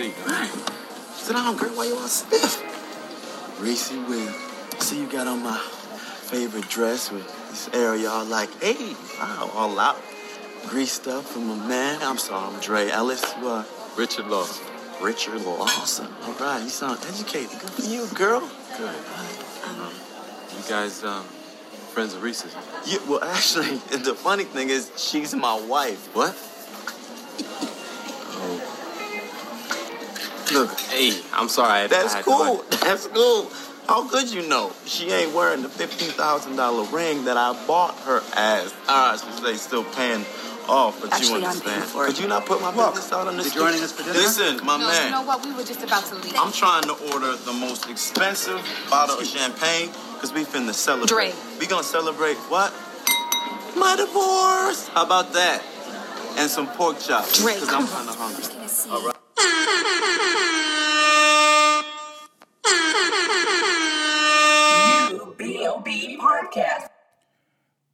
seat. Sit down, girl. Why you all stiff? Reese Will. See you got on my favorite dress with this area all like, hey, wow, all out. Greased up from a man. I'm sorry, I'm Dre Ellis. You Richard Lawson. Richard Lawson. All right, you sound educated. Good for you, girl. Good. You guys, um, friends of Reese's? Yeah, well, actually, the funny thing is, she's my wife. What? Look, Hey, I'm sorry. That's I no cool. That's cool. How could you know? She ain't wearing the fifteen thousand dollar ring that I bought her as. Ah, I should say, still paying off, but Actually, you I'm understand. paying it. Could you not put my Look, business out on the you street? joining us for dinner? Listen, my no, man. you know what? We were just about to leave. I'm trying to order the most expensive bottle of champagne because we finna celebrate. Dre. We gonna celebrate what? My divorce. How about that? And some pork chops. Dre, Because I'm kind of hungry. Get a seat. All right.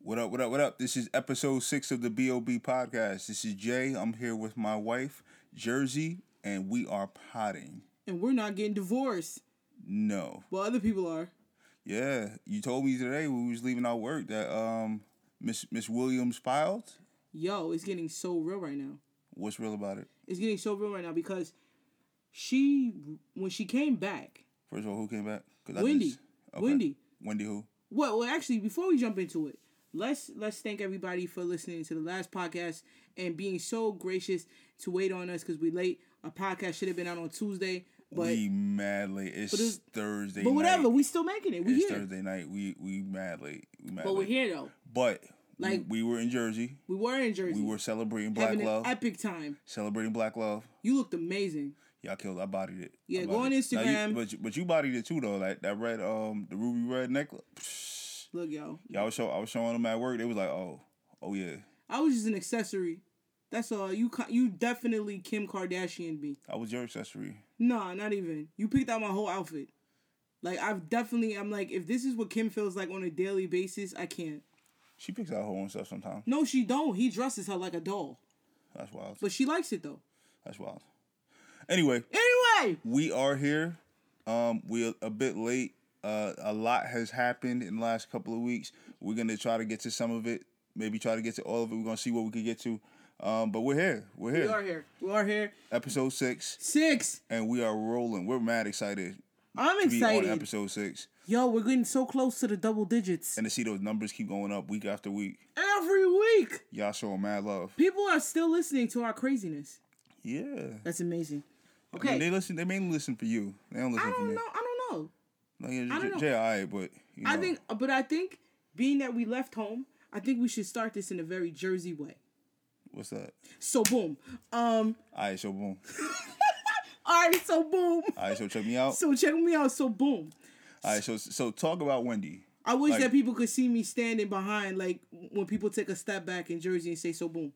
What up, what up, what up? This is episode six of the BOB podcast. This is Jay. I'm here with my wife, Jersey, and we are potting. and we're not getting divorced. No. Well, other people are. Yeah. You told me today when we was leaving our work that um Miss Miss Williams filed. Yo, it's getting so real right now. What's real about it? It's getting so real right now because she, when she came back, First of all, who came back? Wendy. just- okay. Wendy. Wendy who? Well, well, actually, before we jump into it, let's let's thank everybody for listening to the last podcast and being so gracious to wait on us because we late. Our podcast should have been out on Tuesday, but we mad late. It's, but it's- Thursday but whatever, night. we still making it. We it's here, Thursday night. We we mad late. We mad but we're here though. But Like- we, we were in Jersey. We were in Jersey. We were celebrating Black having Love. an epic time. celebrating Black Love. You looked amazing. Y'all killed. I bodied it. Yeah, I go bodied on it. You- Instagram. but you- but you bodied it too though. Like that red um the ruby red necklace. Look, yo, Y'all was show I was showing them at work. They was like, oh, oh yeah. I was just an accessory. That's all. You you definitely Kim Kardashian be. I was your accessory. Nah, not even. You picked out my whole outfit. Like I've definitely. I'm like, if this is what Kim feels like on a daily basis, I can't. She picks out her own stuff sometimes. No, she don't. He dresses her like a doll, That's wild. but she likes it though. That's wild. Anyway, Anyway, we are here. Um, we're a bit late. Uh, a lot has happened in the last couple of weeks. We're gonna try to get to some of it. Maybe try to get to all of it. We're gonna see what we can get to. Um, but we're here. We're here. we are here. We are here. Episode six, Six. and we are rolling. We're mad excited I'm be on excited. episode six, Yo, we're getting so close to the double digits and to see those numbers keep going up week after week. every week. Y'all showing mad love. People are still listening to our craziness. Yeah. That's amazing. I Okay. mean, they listen. They mainly listen for you. They don't listen for don't me. know. I No, yeah, I don't know. Jay, but you know, I think, but I think, being that we left home, I think we should start this in a very Jersey way. what's that? So boom. Um. All right, so boom. All right. So boom. All right, so check me out. So check me out. So boom. All right, so so talk about Wendy. I wish Like- that people could see me standing behind, like when people take a step back in Jersey and say "so boom."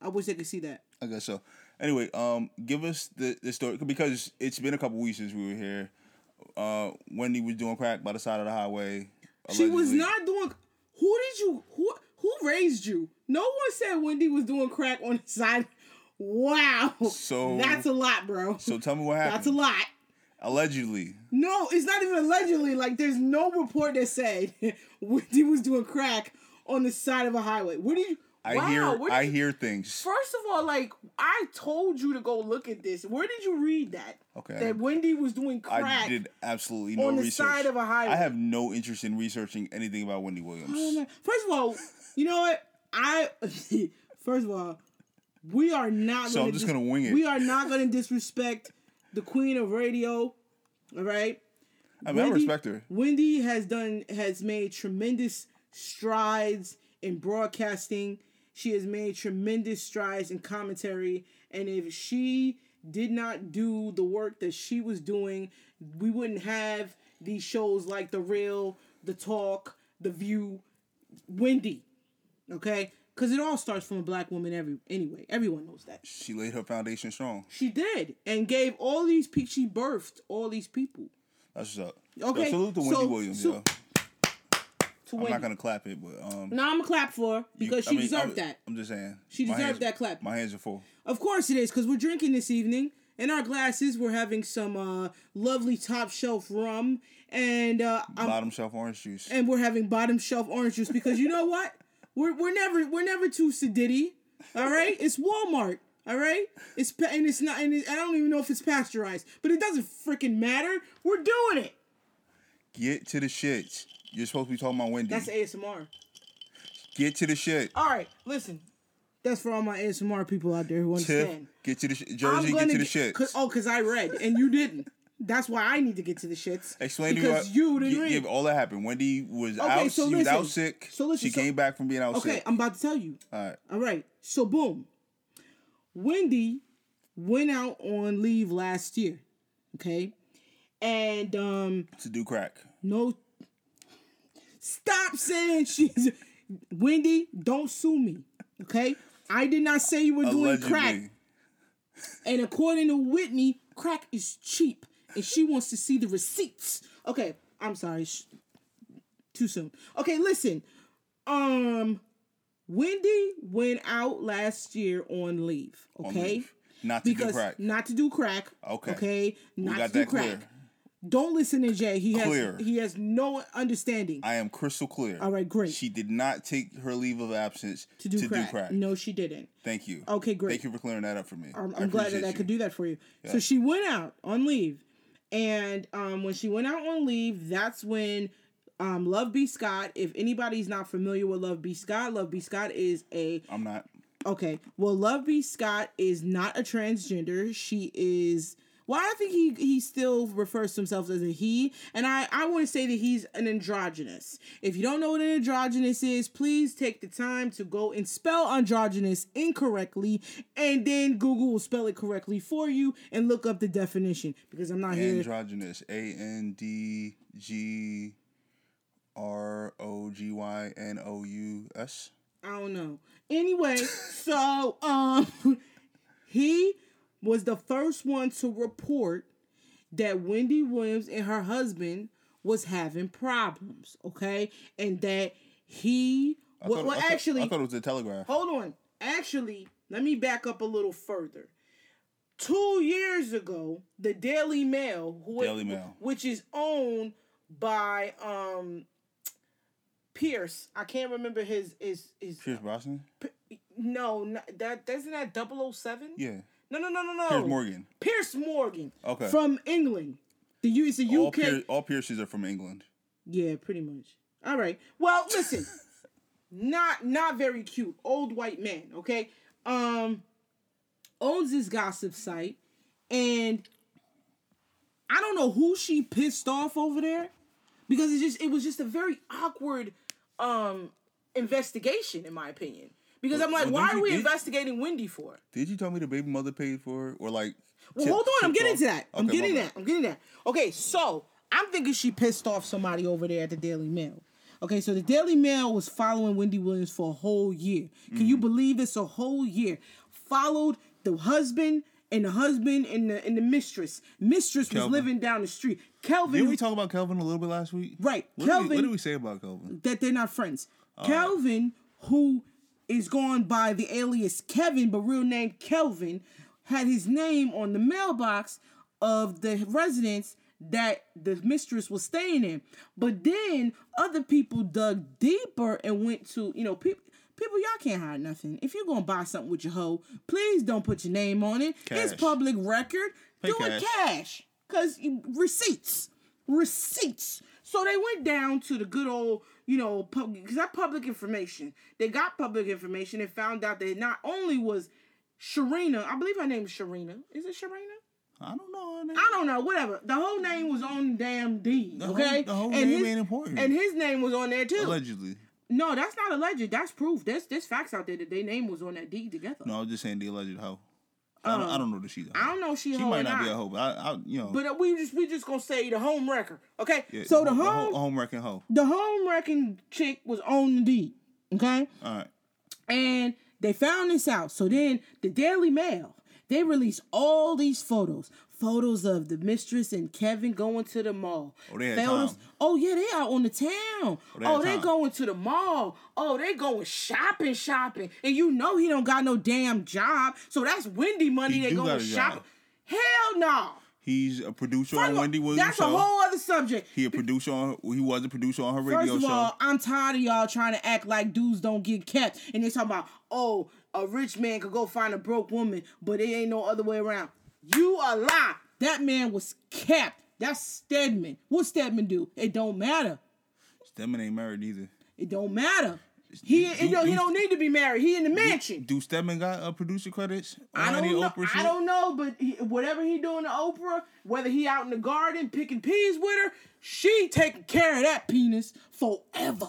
I wish they could see that. I guess so. Anyway, um, give us the the story because it's been a couple weeks since we were here. Uh, Wendy was doing crack by the side of the highway. She was not doing. Who did you? Who who raised you? No one said Wendy was doing crack on the side. Wow. So- that's a lot, bro. So tell me what happened. That's a lot. Allegedly, No, it's not even allegedly. Like, there's no report that said Wendy was doing crack on the side of a highway. What did you? I wow, hear I you- hear things. First of all, like I told you to go look at this. Where did you read that? Okay. That Wendy was doing crack. I did absolutely no on the research. side of a highway. I have no interest in researching anything about Wendy Williams. Oh. First of all, you know what? I first of all, we are not. So I'm gonna just gonna wing it. We are not going to disrespect the queen of radio. All right. I mean, I respect her. Wendy has done has made tremendous strides in broadcasting. She has made tremendous strides in commentary, and if she did not do the work that she was doing, we wouldn't have these shows like The Real, The Talk, The View, Wendy. Okay? Because it all starts from a black woman every anyway. Everyone knows that. She laid her foundation strong. She did. And gave all these people she birthed all these people. That's what's up. Okay, So salute to Wendy so- Williams, so- yo. To I'm not gonna clap it, but um, no, I'm gonna clap for her you- because I she mean, deserved I'm, that. I'm just saying. She deserved hands- that clap. My hands are full. Of course it is, because we're drinking this evening. In our glasses, we're having some uh, lovely top shelf rum, and uh, I'm- Bottom shelf orange juice. and we're having bottom shelf orange juice because you know what? We're we're never we're never too sediddy. All right, it's Walmart. All right, it's and it's not and it, I don't even know if it's pasteurized, but it doesn't freaking matter. We're doing it. Get to the shits. You're supposed to be talking about Wendy. That's ASMR. Get to the shit. All right, listen. That's for all my ASMR people out there who Tiff, understand. get to the sh- I'm Jersey. Get to the shit. Cause, oh, because I read and you didn't. That's why I need to get to the shits. Explain because to me. you what- didn't read. give all that happened. Wendy was Okay, out. so she was out sick. So listen, she so- came back from being out okay, sick. I'm about to tell you. all right. All right. So boom. Wendy went out on leave last year. Okay. And um To do crack. no stop saying she's Wendy, don't sue me. Okay? I did not say you were doing crack. And according to Whitney, crack is cheap. And she wants to see the receipts. Okay, I'm sorry. Too soon. Okay, listen. Um Wendy went out last year on leave. On Okay. leave. Not to do crack. not to do crack. Okay. Okay. Not got to do that crack. clear. Don't listen to Jay. He has Clear. he has no understanding I am crystal clear. All right, great. She did not take her leave of absence to do crack. No, she didn't. Thank you. Okay, great. Thank you for clearing that up for me. I'm, I'm glad that appreciate I could do that for you. So she went out on leave, and um, when she went out on leave, that's when um, Love B Scott. If anybody's not familiar with Love B Scott, Love B Scott is a I'm not. okay. Well, Love B Scott is not a transgender. She is. Well, I think he he still refers to himself as a he, and I I want to say that he's an androgynous. If you don't know what an androgynous is, please take the time to go and spell androgynous incorrectly, and then Google will spell it correctly for you and look up the definition because I'm not here. Androgynous. A N D G R O G Y N O U S. I don't know. Anyway, so um he was the first one to report that Wendy Williams and her husband was having problems, okay? And that he I well, thought- well I thought- actually I thought it was the Telegraph. hold on. Actually, let me back up a little further. Two years ago, the Daily Mail, who, Daily Mail. which is owned by um Pierce, I can't remember his his his Pierce Brosnan. no, not, that isn't that 007? Yeah. No, no, no, no, no. Pierce Morgan. Pierce Morgan. Okay. From England. The U it's All, UK. Pier- all Pierces are from England. Yeah, pretty much. All right. Well, listen. not not very cute. Old white man, okay? Um owns this gossip site and I don't know who she pissed off over there because it just it was just a very awkward um investigation in my opinion. Because I'm like, well, why are we did- investigating Wendy for? Did you tell me the baby mother paid for it? Or like. Well, tip- hold on. I'm getting off? to that. I'm Okay, getting that. I'm getting that. Okay, so I'm thinking she pissed off somebody over there at the Daily Mail. Okay, so the Daily Mail was following Wendy Williams for a whole year. Can Mm-hmm. you believe it's a whole year? Followed the husband and the husband and the and the mistress. Mistress was living down the street. Kelvin Didn't we talk about Kelvin a little bit last week? Right, What, did, we, Kelvin- what did we say about Kelvin? that they're not friends. Kelvin who is going by the alias Kevin, but real name Kelvin, had his name on the mailbox of the residence that the mistress was staying in. But then other people dug deeper and went to, you know, people. People, y'all can't hide nothing. If you're gonna buy something with your hoe, please don't put your name on it. It's public record. Pay Do it cash. Cause receipts receipts. So they went down to the good old, you know, because that public information. They got public information and found out that not only was Sharina, I believe her name is Sharina. Is it Sharina? I don't know. her name. I don't know, whatever. The whole name was on damn deed, The whole- okay? the whole and name his, ain't important. And his name was on there too. Allegedly. No, that's not alleged. That's proof. There's there's facts out there that their name was on that deed together. No, I was just saying the alleged hoe. I, don't, I don't know that she's a hoe. I don't know if she, She might not, not be a hoe, but I, I you know. But uh, we just we just gonna say the home wrecker, okay? yeah, so the ho- home ho- home wrecking hoe. the home wrecking chick was on the deed, okay? All right. And they found this out. So then the Daily Mail, they released all these photos. Photos of the mistress and Kevin going to the mall. Oh, they had photos. time. Oh yeah, they out on the town. they Oh, they oh, going to the mall. Oh, they going shopping, shopping. And you know he don't got no damn job. So that's Wendy money. He they going shopping. Hell no. He's a producer First on Wendy Williams That's show. a whole other subject. he a producer on. He was a producer on her radio show. First of show. all, I'm tired of y'all trying to act like dudes don't get kept. And they talk about, oh, a rich man could go find a broke woman, but it ain't no other way around. You a lie. That man was capped. That's Stedman. What Stedman do? It don't matter. Stedman ain't married either. It don't matter. He, Do- don't, he do- don't need to be married. He in the mansion. Do Stedman got uh, producer credits? I don't know. Oprah I shit? don't know, but he, whatever he doing to Oprah, whether he out in the garden picking peas with her, she taking care of that penis forever.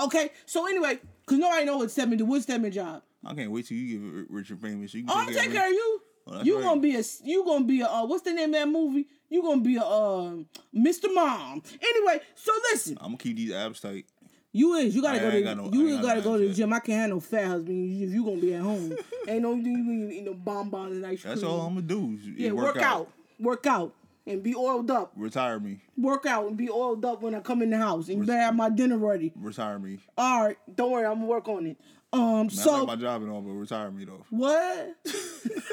Okay, so anyway, cause nobody know what Stedman do. What's Stedman job? I can't wait till you get Richard famous. You can Oh, I'm take taking care care of of you. Oh, that's you right. gonna be a you gonna be a uh, what's the name of that movie? You gonna be a um Mr. Mom. Anyway, so listen, I'm gonna keep these abs tight. you is you gotta I go to got no- you gotta no go to the gym. I can't have no fat husband if you gonna be at home. Ain't no you ain't eat no bonbons and ice cream. That's all I'm gonna do. is Yeah, work, out. work out, and be oiled up. Retire me. Work out and be oiled up when I come in the house, and you better have my dinner ready. Retire me. All right, don't worry, I'm gonna work on it. Um, I so like my job and all, but retire me though. What?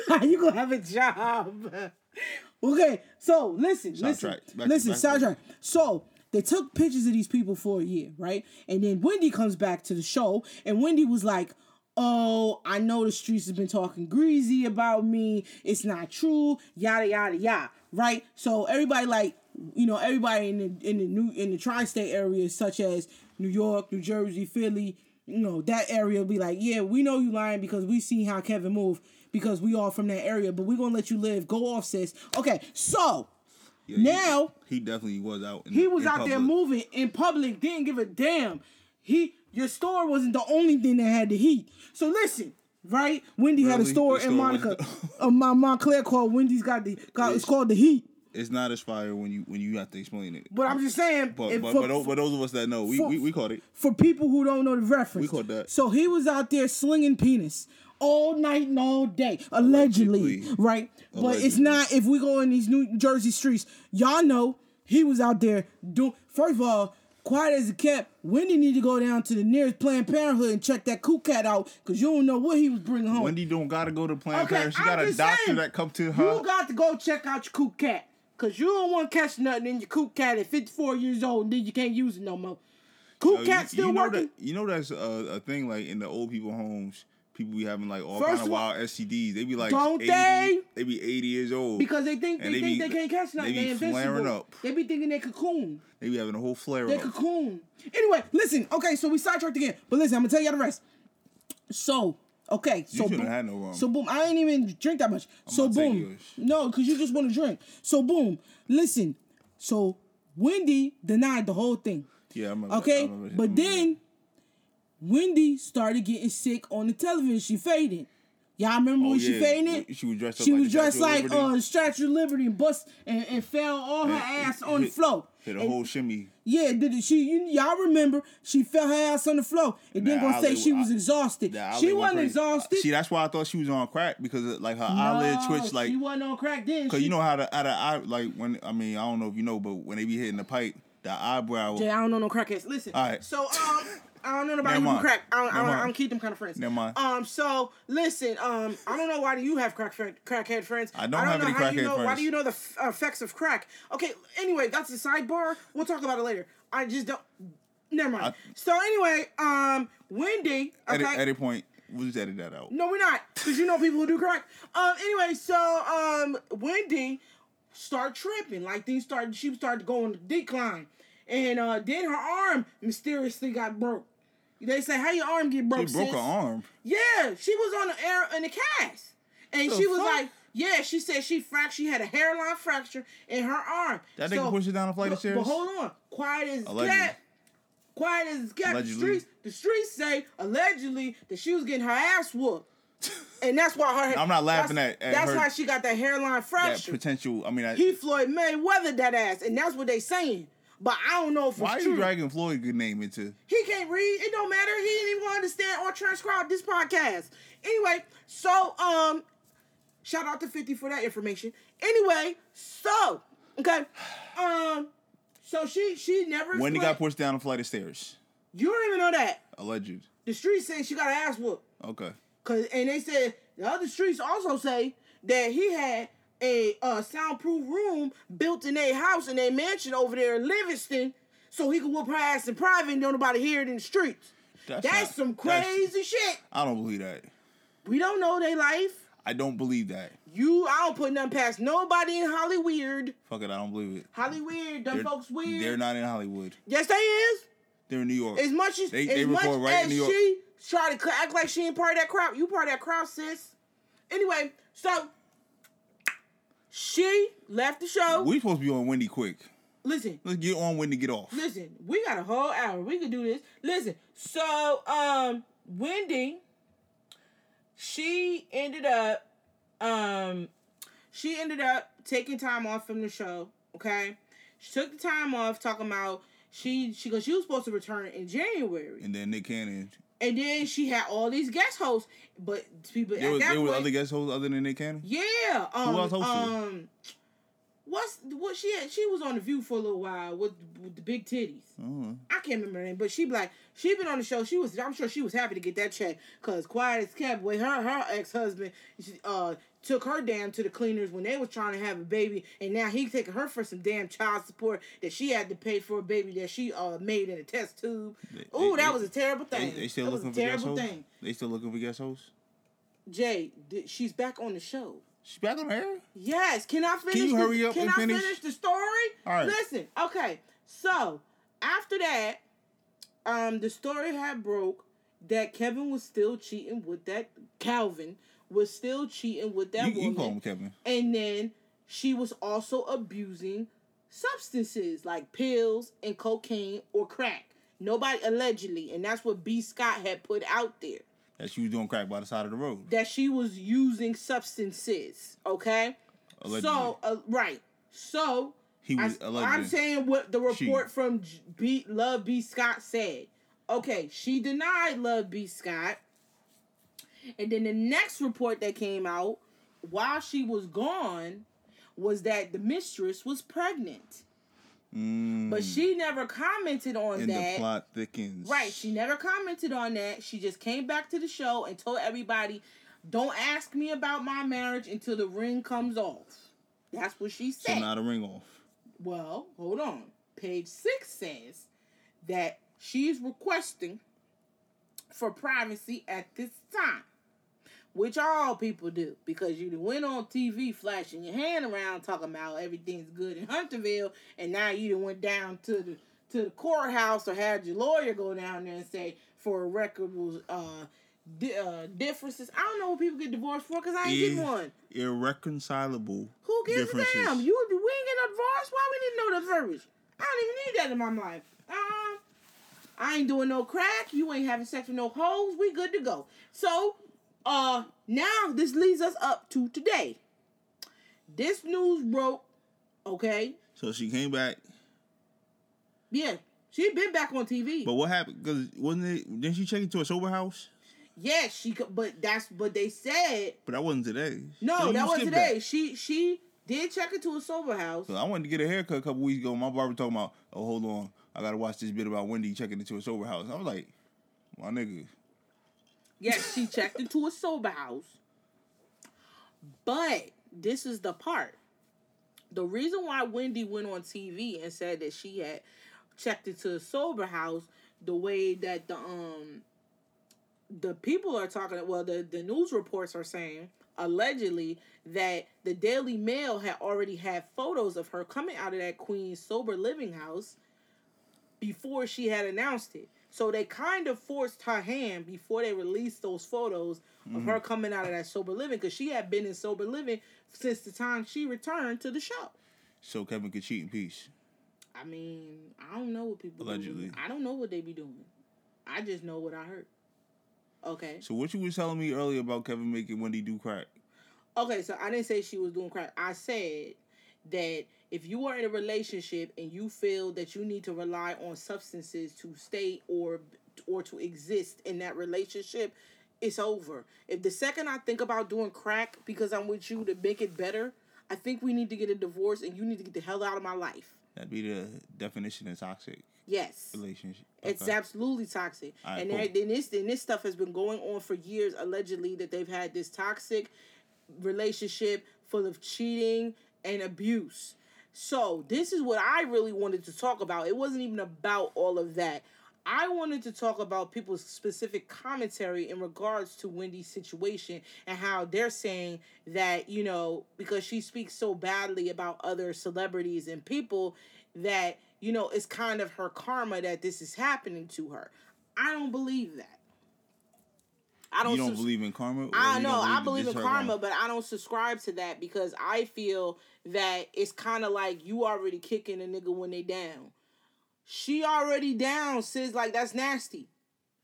How you gonna have a job? okay, so listen, listen, Back listen, back. So they took pictures of these people for a year, right? And then Wendy comes back to the show, and Wendy was like, "Oh, I know the streets has been talking greasy about me. It's not true. Yada yada yada." Right? So everybody like, you know, everybody in the in the new in the tri-state areas, such as New York, New Jersey, Philly, you know, that area will be like, yeah, we know you lying because we seen how Kevin moved because we all from that area, but we gonna let you live. Go off, sis. Okay, so Yeah, now he, definitely was out. In, he was out there moving in public, didn't give a damn. He your store wasn't the only thing that had the heat. So listen, right? Wendy had a Really? store The in store Monica, uh, my Montclair called Wendy's got the got It's- called the heat. It's not as fire when you when you have to explain it. But I'm just saying, But but, for, but, those, but those of us that know, we, for- we, we caught it. for people who don't know the reference. We caught that. So he was out there slinging penis all night and all day, allegedly, Allegedly. right? But it's not. If we go in these New Jersey streets, y'all know he was out there doing. First of all, quiet as it kept. Wendy need to go down to the nearest Planned Parenthood and check that cool cat out because you don't know what he was bringing home. Wendy don't gotta go to Planned Okay, Parenthood. She I'm got a doctor saying, that come to her. You got to go check out your cool cat. Cause you don't want to catch nothing in your cool cat at 54 years old and then you can't use it no more. Cool Yo, cat still you know working. That, you know that's a, a thing like in the old people homes. People be having like all First kind of wild STDs. They be like, Don't 80, they? They be eighty years old Because they think they, they think be- they can't catch nothing. they They, be invincible. flaring up. They be thinking they cocoon. They be having a whole flare They up. They cocoon. Anyway, listen. Okay, so we sidetracked again. But listen, I'm gonna tell you all the rest. So, okay, so boom. had no rum. So boom, I ain't even drink that much. so to take boom. No, because you just want to drink. So boom. Listen. So Wendy denied the whole thing. Yeah, I remember. Okay, I remember- I but then Wendy started getting sick on the television. She faded. Y'all remember Oh, when she fainted? She was dressed She like was dressed of like Liberty. uh, Statue of Liberty and bust and, and fell all her And ass hit- on the floor. Hit a And- whole shimmy. yeah, did it, she? You, y'all remember? She fell her ass on the floor and then gonna say she was I- exhausted. She wasn't exhausted. See, that's why I thought she was on crack because uh, like her eyelid twitched like she wasn't on crack then. Cause She- you know how the the eye like when I mean I don't know if you know, but when they be hitting the pipe, the eyebrow. Jay, I don't know no crackheads. Listen. All right. So um, I don't know nobody who crack. I don't, I, don't, I don't keep them kind of friends. Never mind. Um. So listen. Um. I don't know why do you have crack friend, crackhead friends. I don't have know any how you crackhead know, Why do you know the f- effects of crack? Okay. Anyway, that's the sidebar. We'll talk about it later. I just don't. Never mind. I- so anyway, um, Wendy. Okay. Edit, edit point. We'll just edit that out. No, we're not, because you know people who do crack. Um. Anyway, so um, Wendy started tripping. Like things started. She started going to decline, and uh, then her arm mysteriously got broke. They say, "How your arm get broke?" She broke sis?" her arm. Yeah, she was on the air in the cast, and The she was fuck? like, "Yeah." She said she fractured. She had a hairline fracture in her arm. That nigga pushed her down a flight of stairs? But hold on, quiet as cat. Quiet as cat. The streets, the streets say allegedly that she was getting her ass whooped. And that's why her. I'm not laughing at- at That's her- how she got that hairline That fracture. potential. I mean, I, he Floyd Mayweather that ass, and that's what they saying. But I don't know if why are you true. dragging Floyd good name into? He can't read. It don't matter. He didn't even understand or transcribe this podcast. Anyway, so um, Shout out to 50 for that information. Anyway, so okay. Um so she she never Wendy explained- got pushed down a flight of stairs. You don't even know that. Alleged. The streets say she got an ass whoop. Okay. Cause and they said the other streets also say that he had a uh, soundproof room built in a house in a mansion over there in Livingston, so he could whoop her ass in private and don't nobody hear it in the streets. That's That's, not- some that's- crazy shit. I don't believe that. We don't know their life. I don't believe that. You, I don't put nothing past nobody in Hollywood. Fuck it, I don't believe it. Hollywood, them They're, folks weird. they're not in Hollywood. Yes, they is. They're in New York. As much as They- as they much right in as New York. she try to act like she ain't part of that crowd, you part of that crowd, sis. Anyway, so she left the show. we supposed to be on Wendy quick. listen, Let's get on Wendy, get off. listen. We got a whole hour. We could do this. Listen. So, um, Wendy, she ended up, um, she ended up taking time off from the show. Okay, she took the time off talking about she she because she was supposed to return in January. And then Nick Cannon. And then she had all these guest hosts, but people There at was, that there point, other guest hosts other than Nick Cannon? yeah. Um, else hosted? um, what's what she had? She was on the View for a little while with, with the big titties. Oh. I can't remember her name, but she like she been on the show. She was, I'm sure she was happy to get that check because quiet as kept with her her ex husband. Uh, took her down to the cleaners when they was trying to have a baby, and now he taking her for some damn child support that she had to pay for a baby that she uh made in a test tube. They- Oh, they- that was a terrible thing. they still that was looking a for guest terrible hosts? thing. They still looking for guest hosts? Jay, th- she's back on the show. She's back on air? Yes. Can I finish? Can you the, hurry up Can I finish? finish the story? All right. Listen. Okay. So after that, um, the story had broke that Kevin was still cheating with that Calvin was still cheating with that You, woman, you Kevin. and then she was also abusing substances like pills and cocaine or crack. Nobody allegedly, and that's what B. Scott had put out there That she was doing crack by the side of the road. that she was using substances. Okay. Allegedly. So uh, right. So He was. I, am saying what the report She. from B, Love B Scott said. Okay, she denied Love B Scott, and then the next report that came out while she was gone was that the mistress was pregnant, Mm, but she never commented on and that. the plot thickens. Right. She never commented on that. She just came back to the show and told everybody, don't ask me about my marriage until the ring comes off. That's what she said. So now the ring off. well, hold on. Page six says that she's requesting for privacy at this time. Which all people do because you went on TV flashing your hand around talking about everything's good in Hunterville, and now you went down to the to the courthouse or had your lawyer go down there and say for irrecoverable uh, di- uh, differences. I don't know what people get divorced for because I ain't getting one. Irreconcilable Who gives a damn? You we ain't get no divorce. Why we need no divorce? I don't even need that in my life. Uh, I ain't doing no crack. You ain't having sex with no hoes. We good to go. So, uh, now this leads us up to today. This news broke. Okay. So she came back. Yeah, she been back on TV. But what happened? Because wasn't it? Didn't she check into a sober house? yeah, she. But that's. But they said But that wasn't today. no. So that wasn't today. She she did check into a sober house. So I wanted to get a haircut a couple weeks ago. My barber talking about, oh hold on, I gotta watch this bit about Wendy checking into a sober house. I was like, my nigga, Yes, she checked into a sober house. But this is the part. The reason why Wendy went on TV and said that she had checked into a sober house, the way that the um the people are talking well the, the news reports are saying allegedly that the Daily Mail had already had photos of her coming out of that Queen's sober living house before she had announced it. So they kind of forced her hand before they released those photos of her mm. coming out of that sober living because she had been in sober living since the time she returned to the show. so Kevin could cheat in peace. I mean, I don't know what people Allegedly. Do. I don't know what they be doing. I just know what I heard. Okay. So what you was telling me earlier about Kevin making Wendy do crack? Okay, so I didn't say she was doing crack. I said that if you are in a relationship and you feel that you need to rely on substances to stay or or to exist in that relationship, it's over. If the second I think about doing crack because I'm with you to make it better, I think we need to get a divorce and you need to get the hell out of my life. That'd be the definition of toxic Yes. relationship. It's absolutely toxic, right, and cool. there- then this and this stuff has been going on for years. Allegedly, that they've had this toxic relationship full of cheating and abuse. So this is what I really wanted to talk about. It wasn't even about all of that. I wanted to talk about people's specific commentary in regards to Wendy's situation and how they're saying that, you know, because she speaks so badly about other celebrities and people that, you know, it's kind of her karma that this is happening to her. I don't believe that. I don't You don't believe in karma? I know don't I believe in karma, wrong? but I don't subscribe to that because I feel that it's kind of like you already kicking a nigga when they down. She already down, sis. Like that's nasty.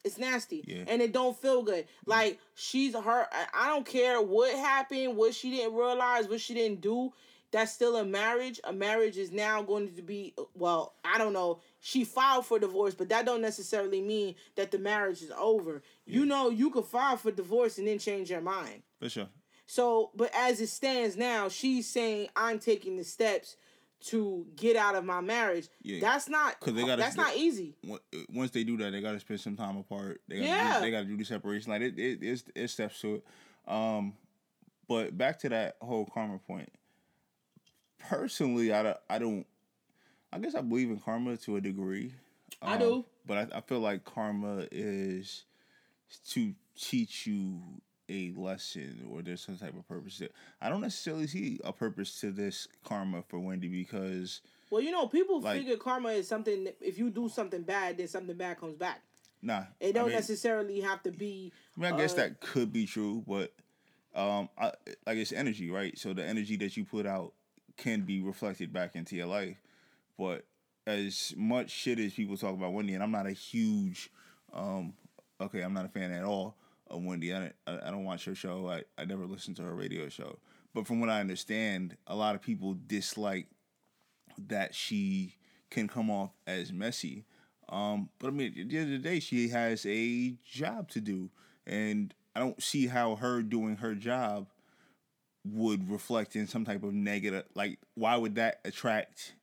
It's nasty, Yeah. and it don't feel good. Like she's her. I don't care what happened, what she didn't realize, what she didn't do. That's still a marriage. A marriage is now going to be well. I don't know. She filed for divorce, but that don't necessarily mean that the marriage is over. You know, you could file for divorce and then change your mind. For sure. So, but as it stands now, she's saying I'm taking the steps to get out of my marriage. Yeah. That's not 'Cause they gotta- that's not easy. Once they do that, they got to spend some time apart. They gotta Yeah. do, they got to do the separation. Like it, it, it's, it's steps to it. Um, but back to that whole karma point. Personally, I don't, I don't. I guess I believe in karma to a degree. I Um, do. But I, I feel like karma is to teach you a lesson or there's some type of purpose. I don't necessarily see a purpose to this karma for Wendy because Well, you know, people Like- figure karma is something. If you do something bad, then something bad comes back. nah, It don't I mean, necessarily have to be. I mean, I guess uh, that could be true, but um, I, like it's energy, right? So the energy that you put out can be reflected back into your life. But as much shit as people talk about Wendy, and I'm not a huge, um, okay, I'm not a fan at all of Wendy. I, I, I don't watch her show. I, I never listened to her radio show. But from what I understand, a lot of people dislike that she can come off as messy. Um, but I mean, at the end of the day, she has a job to do, and I don't see how her doing her job would reflect in some type of negative. Like, why would that attract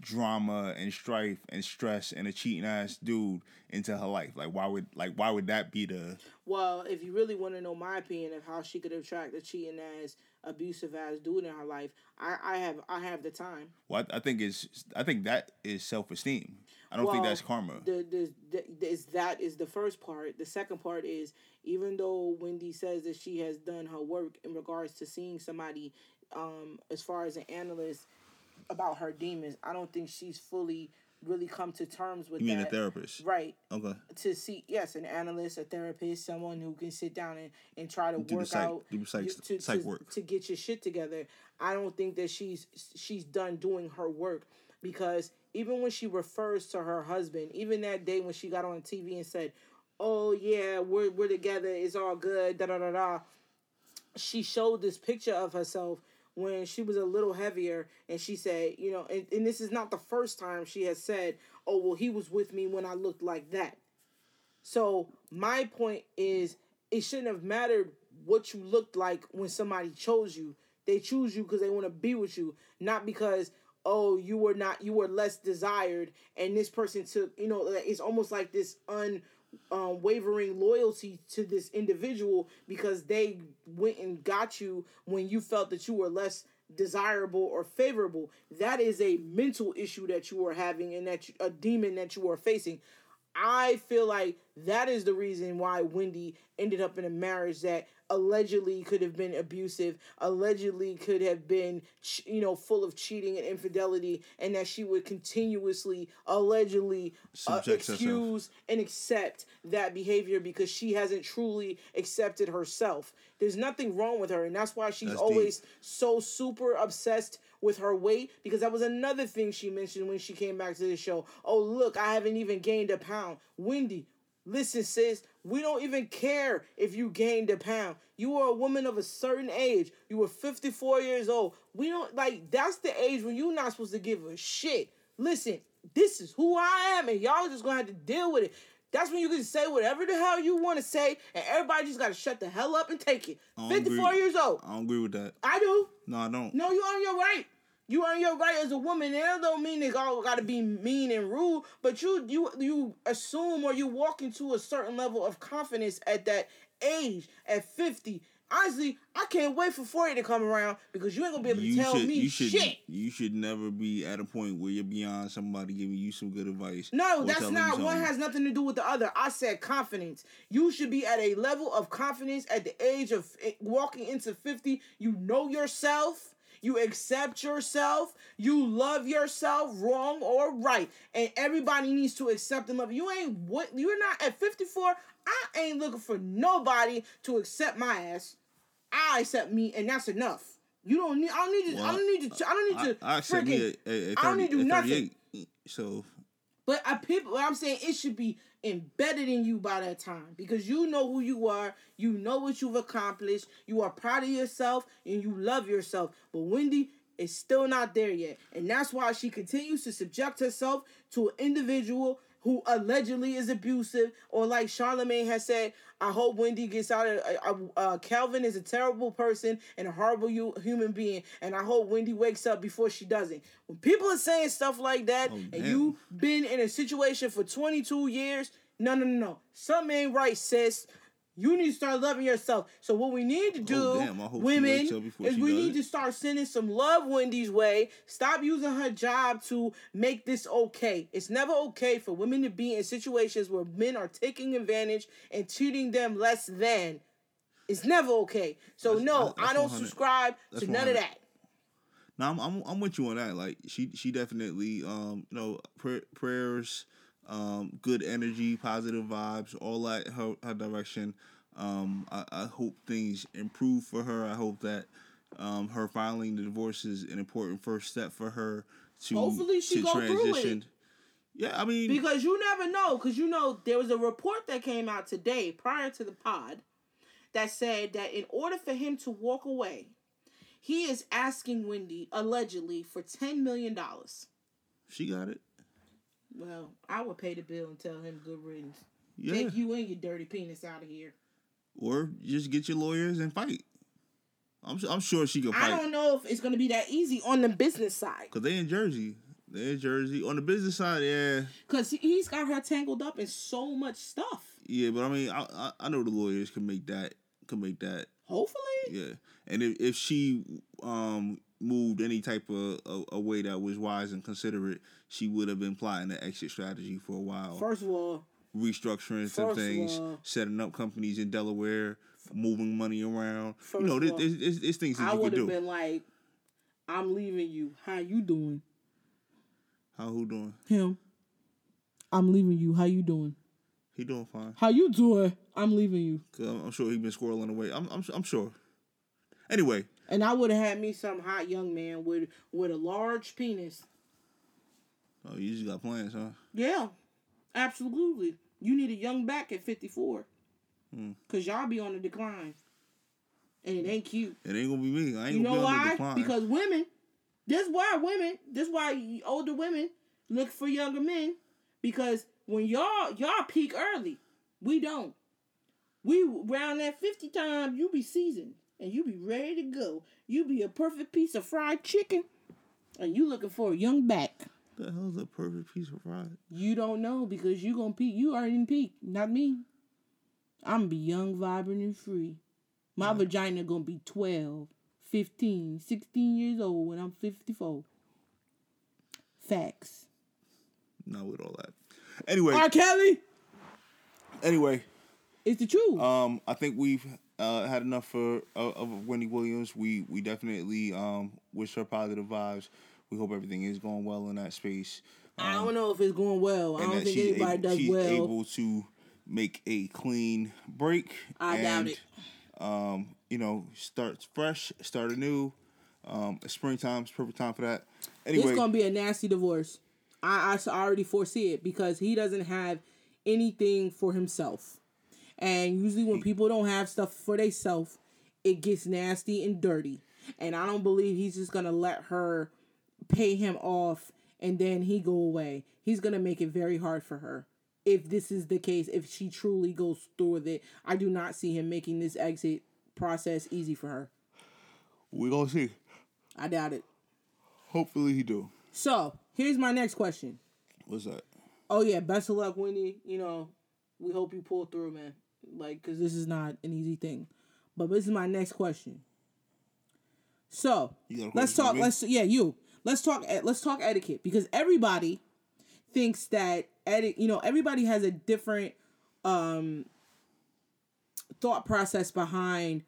drama and strife and stress and a cheating ass dude into her life? Like, why would like why would that be the Well, if you really want to know my opinion of how she could attract a cheating ass, abusive ass dude in her life, I, I have I have the time. well? I, I think is I think that is self esteem. I don't think that's karma. The, the, the, is that is the first part. The second part is even though Wendy says that she has done her work in regards to seeing somebody, um, as far as an analyst about her demons, I don't think she's fully really come to terms with you mean a that. therapist? Right. Okay. To see, yes, an analyst, a therapist, someone who can sit down and, and try to Do work psych- out do psych- to, psych to, work. to get your shit together. I don't think that she's she's done doing her work because even when she refers to her husband, even that day when she got on TV and said, "Oh yeah, we're we're together, it's all good," da da da da. She showed this picture of herself when she was a little heavier, and she said, you know, and, and this is not the first time she has said, "Oh well, he was with me when I looked like that." So my point is, it shouldn't have mattered what you looked like when somebody chose you. They choose you because they want to be with you, not because oh you were not you were less desired and this person took you know it's almost like this un um, loyalty to this individual because they went and got you when you felt that you were less desirable or favorable. That is a mental issue that you are having and that you, a demon that you are facing. I feel like that is the reason why Wendy ended up in a marriage that allegedly could have been abusive, allegedly could have been, you know, full of cheating and infidelity, and that she would continuously, allegedly, uh, Subject herself. excuse and accept that behavior because she hasn't truly accepted herself. There's nothing wrong with her, and that's why she's That's always so super obsessed with her weight because that was another thing she mentioned when she came back to the show. Oh, look, I haven't even gained a pound. Wendy, listen, sis, we don't even care if you gained a pound. You are a woman of a certain age. You were 54 years old. We don't like that's the age when you're not supposed to give a shit. Listen, this is who I am, and y'all just gonna have to deal with it. That's when you can say whatever the hell you want to say, and everybody just gotta shut the hell up and take it. Fifty four agree. years old. I don't agree with that. I do. No, I don't. No, you're on your right. You earn your right as a woman. And that don't mean they all gotta be mean and rude, but you you you assume or you walk into a certain level of confidence at that age, at fifty. Honestly, I can't wait for 40 to come around because you ain't gonna be able to You tell should, me you should, shit. you should never be at a point where you're beyond somebody giving you some good advice. No, that's not. One has nothing to do with the other. I said confidence. You should be at a level of confidence at the age of eh, walking into 50. You know yourself. You accept yourself. You love yourself, wrong or right. And everybody needs to accept and love. You ain't what you're not at 54. I ain't looking for nobody to accept my ass. I accept me, and that's enough. You don't need. I don't need to. I don't need to. I don't need to. I, I accept me freaking- at, at, at, I don't need to do nothing. So But I people, I'm saying it should be embedded in you by that time because you know who you are, you know what you've accomplished, you are proud of yourself, and you love yourself. But Wendy is still not there yet, and that's why she continues to subject herself to an individual who allegedly is abusive, or like Charlemagne has said, I hope Wendy gets out of. Uh, uh, Calvin is a terrible person and a horrible hu- human being, and I hope Wendy wakes up before she doesn't. When people are saying stuff like that, and damn. you been in a situation for 22 years, no, no, no, no, something ain't right, sis. You need to start loving yourself. So what we need to do, Oh, hope she women, wakes up before is we need it. to start sending some love Wendy's way. Stop using her job to make this okay. It's never okay for women to be in situations where men are taking advantage and treating them less than. It's never okay. So That's- no, that's- I don't subscribe to none of that. No, I'm, I'm I'm with you on that. Like she she definitely um you know pray, prayers, um good energy, positive vibes, all that her her direction. Um, I, I hope things improve for her. I hope that um her filing the divorce is an important first step for her to Hopefully she to go through it. Yeah, I mean Because you never know. Because you know, there was a report that came out today prior to the pod that said that in order for him to walk away, he is asking Wendy allegedly for $10 million. she got it. Well, I would pay the bill and tell him good riddance. Yeah, Take you and your dirty penis out of here. or just get your lawyers and fight. I'm I'm sure she can fight. I don't know if it's going to be that easy on the business side. Cause they in Jersey. They in Jersey. On the business side, yeah, Because he's got her tangled up in so much stuff. yeah. But I mean, I I, I know the lawyers can make that can make that. Hopefully. Yeah, and if, if she um moved any type of a, a way that was wise and considerate, she would have been plotting an exit strategy for a while, First of all, restructuring some things, all- setting up companies in Delaware, moving money around. You know, there's, there's, there's, there's things that I you would have do. been like, I'm leaving you. How you doing? How who doing? Him. I'm leaving you. How you doing? He doing fine. How you doing? I'm leaving you. Cause I'm, I'm sure he been squirreling away. I'm, I'm I'm sure. Anyway, And I would have had me some hot young man with with a large penis. Oh, you just got plans, huh? Yeah, absolutely. You need a young back at 54. Hmm. Cause y'all be on the decline. And it ain't cute. It ain't gonna be me. I ain't You know be on the why? decline. Because women, this why women, this why older women look for younger men. Because when y'all y'all peak early, we don't. We around that fifty time, you be seasoned and you be ready to go. You be a perfect piece of fried chicken, and you looking for a young back. The hell's a perfect piece of fried? You don't know because you gonna peak. You already in peak, not me. I'm be young, vibrant, and free. My vagina gonna be 12, 15, 16 years old when I'm 54. Facts. Not with all that. Anyway, R. Kelly, anyway, it's the truth. um, I think we've uh, had enough for uh, of Wendy Williams. We we definitely um wish her positive vibes. We hope everything is going well in that space. I don't know if it's going well. I don't think she's anybody able, does she's well. able to make a clean break. I doubt and, it. Um, you know, start fresh, start anew. Um, springtime's perfect time for that. Anyway, It's gonna be a nasty divorce. I, I already foresee it because he doesn't have anything for himself, and usually when people don't have stuff for themselves, it gets nasty and dirty. And I don't believe he's just gonna let her pay him off and then he go away. He's gonna make it very hard for her. if this is the case, if she truly goes through with it, I do not see him making this exit process easy for her. We gonna see. I doubt it. Hopefully he do. So here's my next question. What's that? Oh yeah, best of luck, Wendy. You know, we hope you pull through, man. Like, cause this is not an easy thing. But this is my next question. So You got a let's talk. Let's yeah, you. Let's talk. Let's talk etiquette because everybody thinks that eti- You know, everybody has a different um thought process behind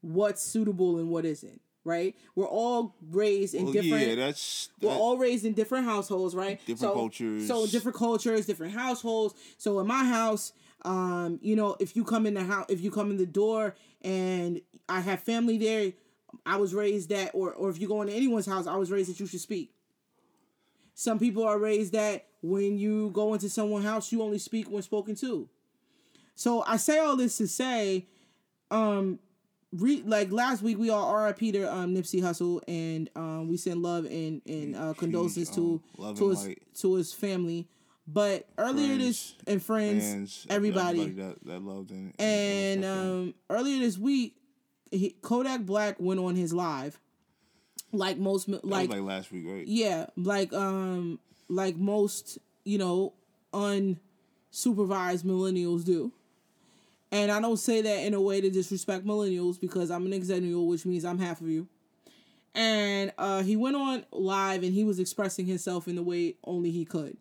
what's suitable and what isn't. Right? We're all raised in Well, different. yeah, that's We're all raised in different households, right? Different so, cultures. So different cultures, different households. So in my house, um, you know, if you come in the house, if you come in the door and I have family there, I was raised that, or or if you go into anyone's house, I was raised that you should speak. Some people are raised that when you go into someone's house, you only speak when spoken to. So I say all this to say, um, re- like last week we all RIP to um Nipsey Hussle and um we send love and and uh, condolences to um, to his light. to his family. But earlier this and friends, fans, everybody, that, that loved and and um earlier this week, he, Kodak Black went on his live, like most mi- That was like like last week, right? yeah, like um like most, you know, unsupervised millennials do. And I don't say that in a way to disrespect millennials because I'm an exennial, which means I'm half of you. And uh, he went on live and he was expressing himself in the way only he could.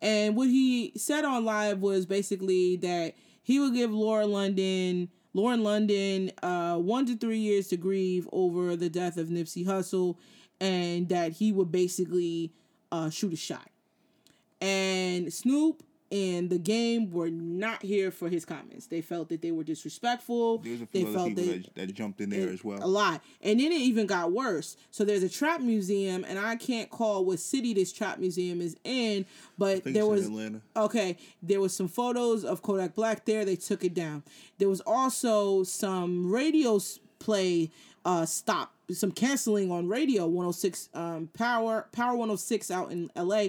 And what he said on live was basically that he would give Laura London, Lauren London, uh, one to three years to grieve over the death of Nipsey Hussle, and that he would basically uh, shoot a shot. And Snoop and the game were not here for his comments. They felt that they were disrespectful. There's a they few other felt people that that, jumped in there as well. a lot. And then it even got worse. So there's a trap museum, and I can't call what city this trap museum is in, but think there was Atlanta. okay. There was some photos of Kodak Black there. They took it down. There was also some radio play uh stop some canceling on radio 106 um power power 106 out in la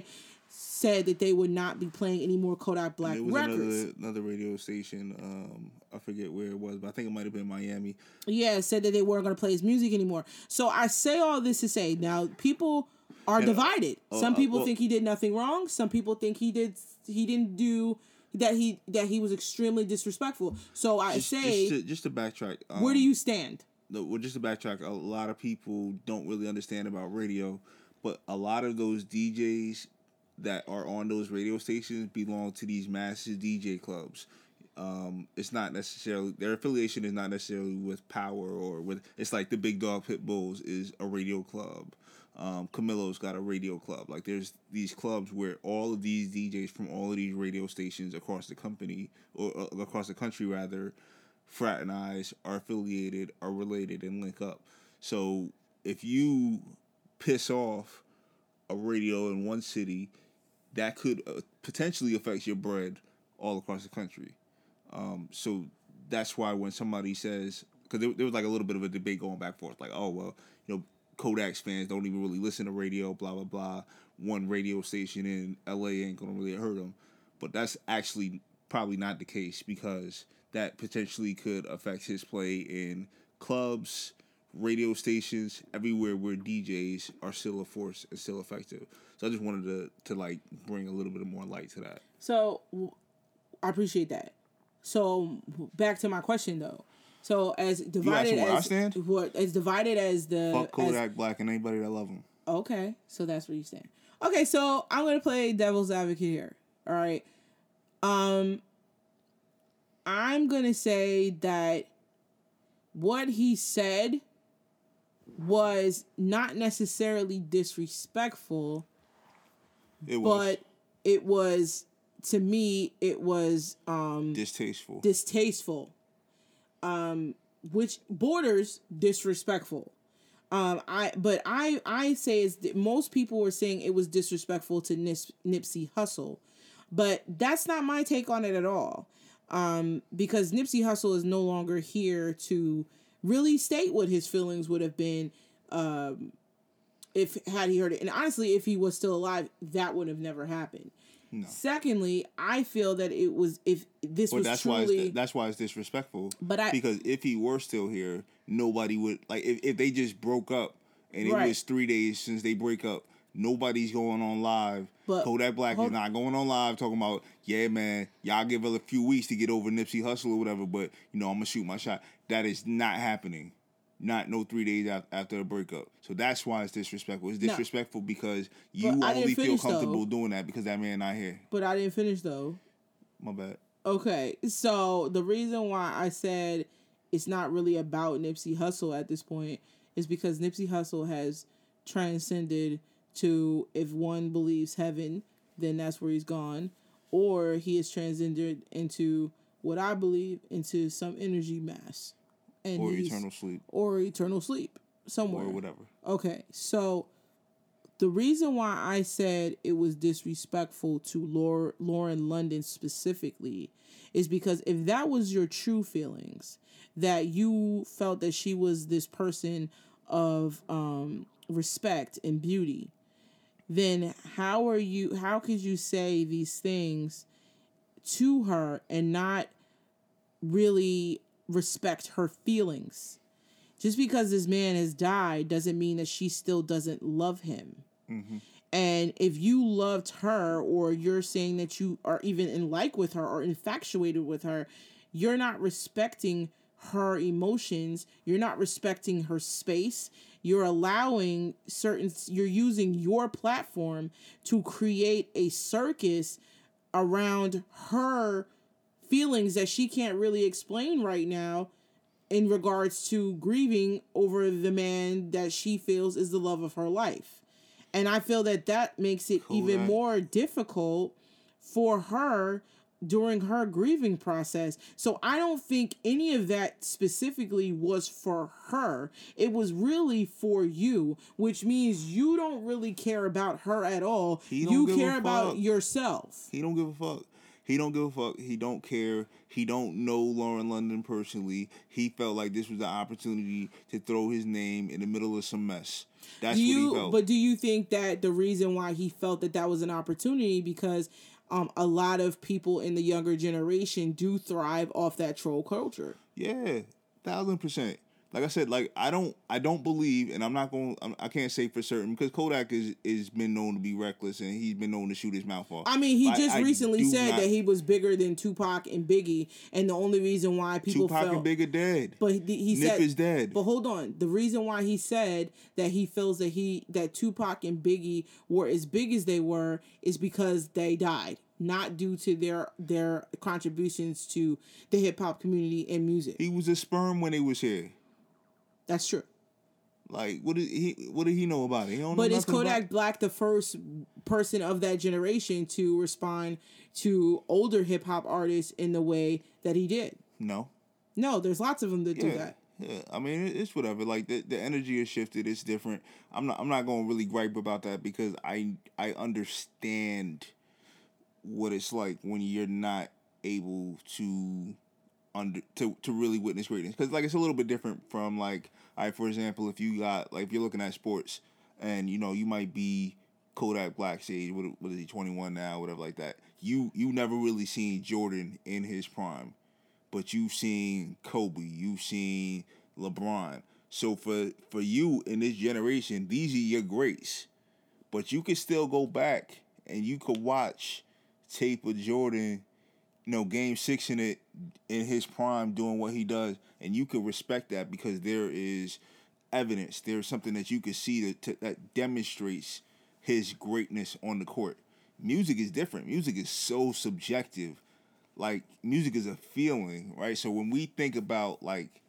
said that they would not be playing any more kodak black records another another radio station. Um, I forget where it was, but I think it might have been Miami. yeah, said that they weren't going to play his music anymore. So I say all this to say now people are Yeah. divided. Oh, Some uh, people well- think he did nothing wrong. Some people think he did he didn't do that he that he was extremely disrespectful. So I Just, say, just, to, just to backtrack. Um, where do you stand? the, well, just to backtrack, a lot of people don't really understand about radio, but a lot of those DJs that are on those radio stations belong to these massive DJ clubs. Um, it's not necessarily their affiliation is not necessarily with Power or with. It's like the Big Dog Pit Bulls is a radio club. Um, Camilo's got a radio club. Like there's these clubs where all of these DJs from all of these radio stations across the company or uh, across the country rather fraternize, are affiliated, are related, and link up. So if you piss off a radio in one city, that could uh, potentially affect your bread all across the country. Um, so that's why when somebody says, because there, there was like a little bit of a debate going back and forth, like, oh well, you know, Kodak's fans don't even really listen to radio, blah blah blah. One radio station in LA ain't gonna really hurt them, but that's actually probably not the case because that potentially could affect his play in clubs, radio stations, everywhere where DJs are still a force and still effective. So I just wanted to to like bring a little bit more light to that. So I appreciate that. So back to my question though. So as divided where I as stand? what as divided as the Fuck as- Kodak Black and anybody that love him. Okay, so that's where you stand. Okay, so I'm gonna play devil's advocate here. All right. Um I'm gonna say that what he said was not necessarily disrespectful, It was. but it was to me it was um distasteful. distasteful. Um which borders disrespectful. Um i but i i say is that most people were saying it was disrespectful to Nis- nipsey Hussle, but that's not my take on it at all. Um because nipsey Hussle is no longer here to really state what his feelings would have been um if had he heard it and honestly if he was still alive that would have never happened Secondly, I feel that it was if this But was that's why truly it's, that's why it's disrespectful. But I- because if he were still here, nobody would like if, if they just broke up and it Right. was three days since they break up. Nobody's going on live. But- Kodak Black hold- is not going on live talking about, yeah, man, y'all give her a few weeks to get over Nipsey Hussle or whatever, but you know, I'm gonna shoot my shot. That is not happening. Not no three days after a breakup. So that's why it's disrespectful. It's No. disrespectful because you only feel comfortable though. doing that because that man not here. but I didn't finish though. My bad. Okay, so the reason why I said it's not really about Nipsey Hussle at this point is because Nipsey Hussle has transcended to if one believes heaven, then that's where he's gone, or he has transcended into what I believe into some energy mass, and Or eternal sleep. or eternal sleep somewhere Or whatever. Okay, so the reason why I said it was disrespectful to Lauren London specifically is because if that was your true feelings, that you felt that she was this person of um, respect and beauty, then how are you? How could you say these things to her and not really respect her feelings? just because this man has died doesn't mean that she still doesn't love him. Mm-hmm. And if you loved her, or you're saying that you are even in like with her or infatuated with her, you're not respecting her emotions. You're not respecting her space. You're allowing certain, you're using your platform to create a circus around her feelings that she can't really explain right now in regards to grieving over the man that she feels is the love of her life. And I feel that that makes it even Correct. more difficult for her during her grieving process. So I don't think any of that specifically was for her. It was really for you, which means you don't really care about her at all. You care about yourself. He don't give a fuck. He don't give a fuck. He don't care. He don't know Lauren London personally. He felt like this was the opportunity to throw his name in the middle of some mess. That's do what you he felt. but do you think that the reason why he felt that that was an opportunity because um a lot of people in the younger generation do thrive off that troll culture yeah, thousand percent. Like I said, like I don't, I don't believe, and I'm not going. to I can't say for certain because Kodak is is been known to be reckless and he's been known to shoot his mouth off. i mean he I- just I recently do said not- that he was bigger than tupac and biggie and the only reason why people Tupac felt and Big are dead. but he, he Nip said is dead. But hold on, the reason why he said that he feels that he that Tupac and Biggie were as big as they were is because they died, not due to their their contributions to the hip hop community and music. he was a sperm when he was here. That's true. Like what did he? What did he know about it? But is nothing about- Kodak Black the first person of that generation to respond to older hip hop artists in the way that he did? No. No, there's lots of them that do that. Yeah, I mean it's whatever. Like the, the energy is shifted. It's different. I'm not. I'm not going to really gripe about that because I I understand what it's like when you're not able to under to to really witness greatness. Because like it's a little bit different from like, I for example, if you got like if you're looking at sports and you know you might be Kodak Black's age. What, what is he? 21 now, whatever like that. You you never really seen Jordan in his prime but you've seen Kobe, you've seen LeBron. So for for you in this generation, these are your greats. But you can still go back and you could watch tape of Jordan, you know, game six in it in his prime doing what he does, and you could respect that because there is evidence. There's something that you could see that that demonstrates his greatness on the court. Music is different. Music is so subjective like music is a feeling, right? So when we think about like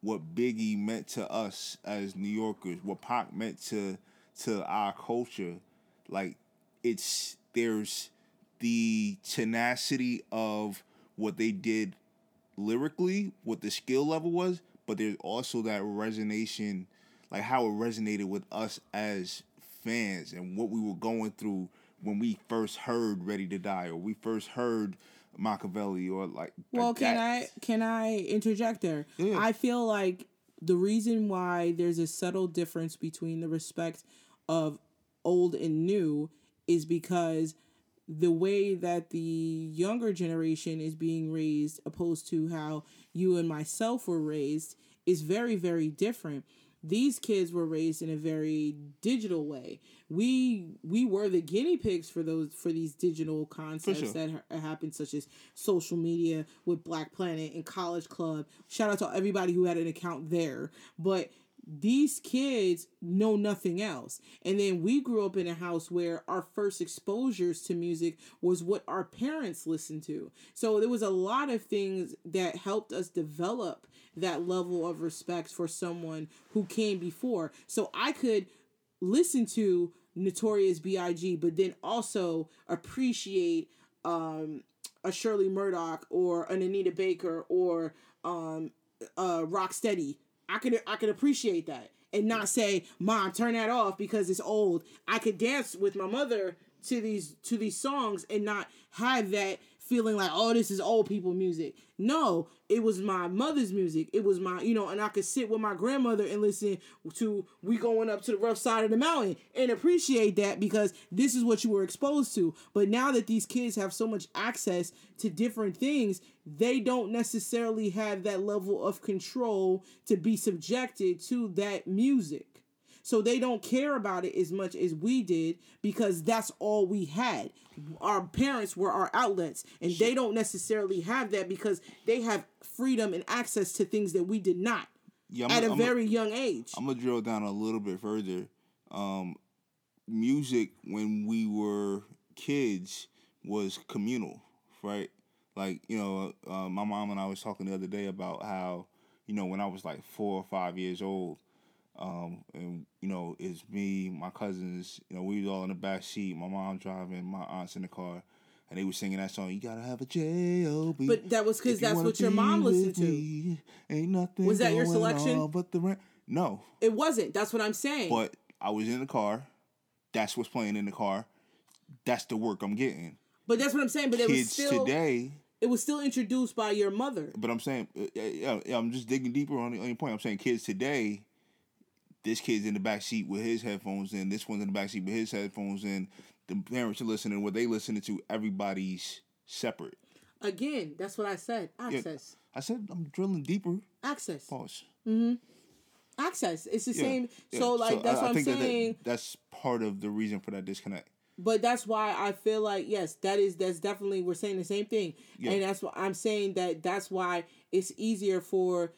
what Biggie meant to us as New Yorkers, what Pac meant to to our culture, like it's there's the tenacity of what they did lyrically, what the skill level was, but there's also that resonation, like how it resonated with us as fans and what we were going through when we first heard Ready to Die or we first heard Machiavelli or like Well, like can that. I can I interject there? Yeah. I feel like the reason why there's a subtle difference between the respect of old and new is because the way that the younger generation is being raised opposed to how you and myself were raised is very very different. These kids were raised in a very digital way. We we were the guinea pigs for those for these digital concepts sure. that ha- happened such as social media with black planet and college club. Shout out to everybody who had an account there. But these kids know nothing else. And then we grew up in a house where our first exposures to music was what our parents listened to. So there was a lot of things that helped us develop that level of respect for someone who came before. So I could listen to Notorious B.I.G., but then also appreciate um, a Shirley Murdock or an Anita Baker or um, uh, Rocksteady. I could I could appreciate that and not say, "Mom, turn that off because it's old." I could dance with my mother to these to these songs and not have that feeling like, "Oh, this is old people music." No, it was my mother's music. It was my, you know, and I could sit with my grandmother and listen to "We Going Up to the Rough Side of the Mountain" and appreciate that because this is what you were exposed to. But now that these kids have so much access to different things, they don't necessarily have that level of control to be subjected to that music. So they don't care about it as much as we did because that's all we had. Our parents were our outlets, and they don't necessarily have that because they have freedom and access to things that we did not Yeah, at a I'm very young age. I'm gonna drill down a little bit further. Um, music when we were kids was communal, right? Like you know, uh, my mom and I was talking the other day about how you know when I was like four or five years old, um, and you know it's me, my cousins. You know, we was all in the back seat. My mom driving, my aunts in the car. And they were singing that song. You gotta have a J-O-B. But that was because that's what your mom listened to. me. Ain't nothing. Was that your selection? But the ra- no, it wasn't. That's what I'm saying. but I was in the car. That's what's playing in the car. That's the work I'm getting. But that's what I'm saying. But it was Kids still today, it was still introduced by your mother. but I'm saying, uh, yeah, yeah, I'm just digging deeper on, the on your point. I'm saying kids today. This kid's in the back seat with his headphones in. This one's in the back seat with his headphones in. The parents are listening. What they listening to? Everybody's separate. Again, that's what I said. Yeah. Access. I said I'm drilling deeper. Access. Pause. Hmm. Access. It's the Yeah, same. yeah. So like that's I- I what I'm think that- that- saying. that's part of the reason for that disconnect. but that's why I feel like yes, that is that's definitely we're saying the same thing, Yeah. and that's why I'm saying that that's why it's easier for.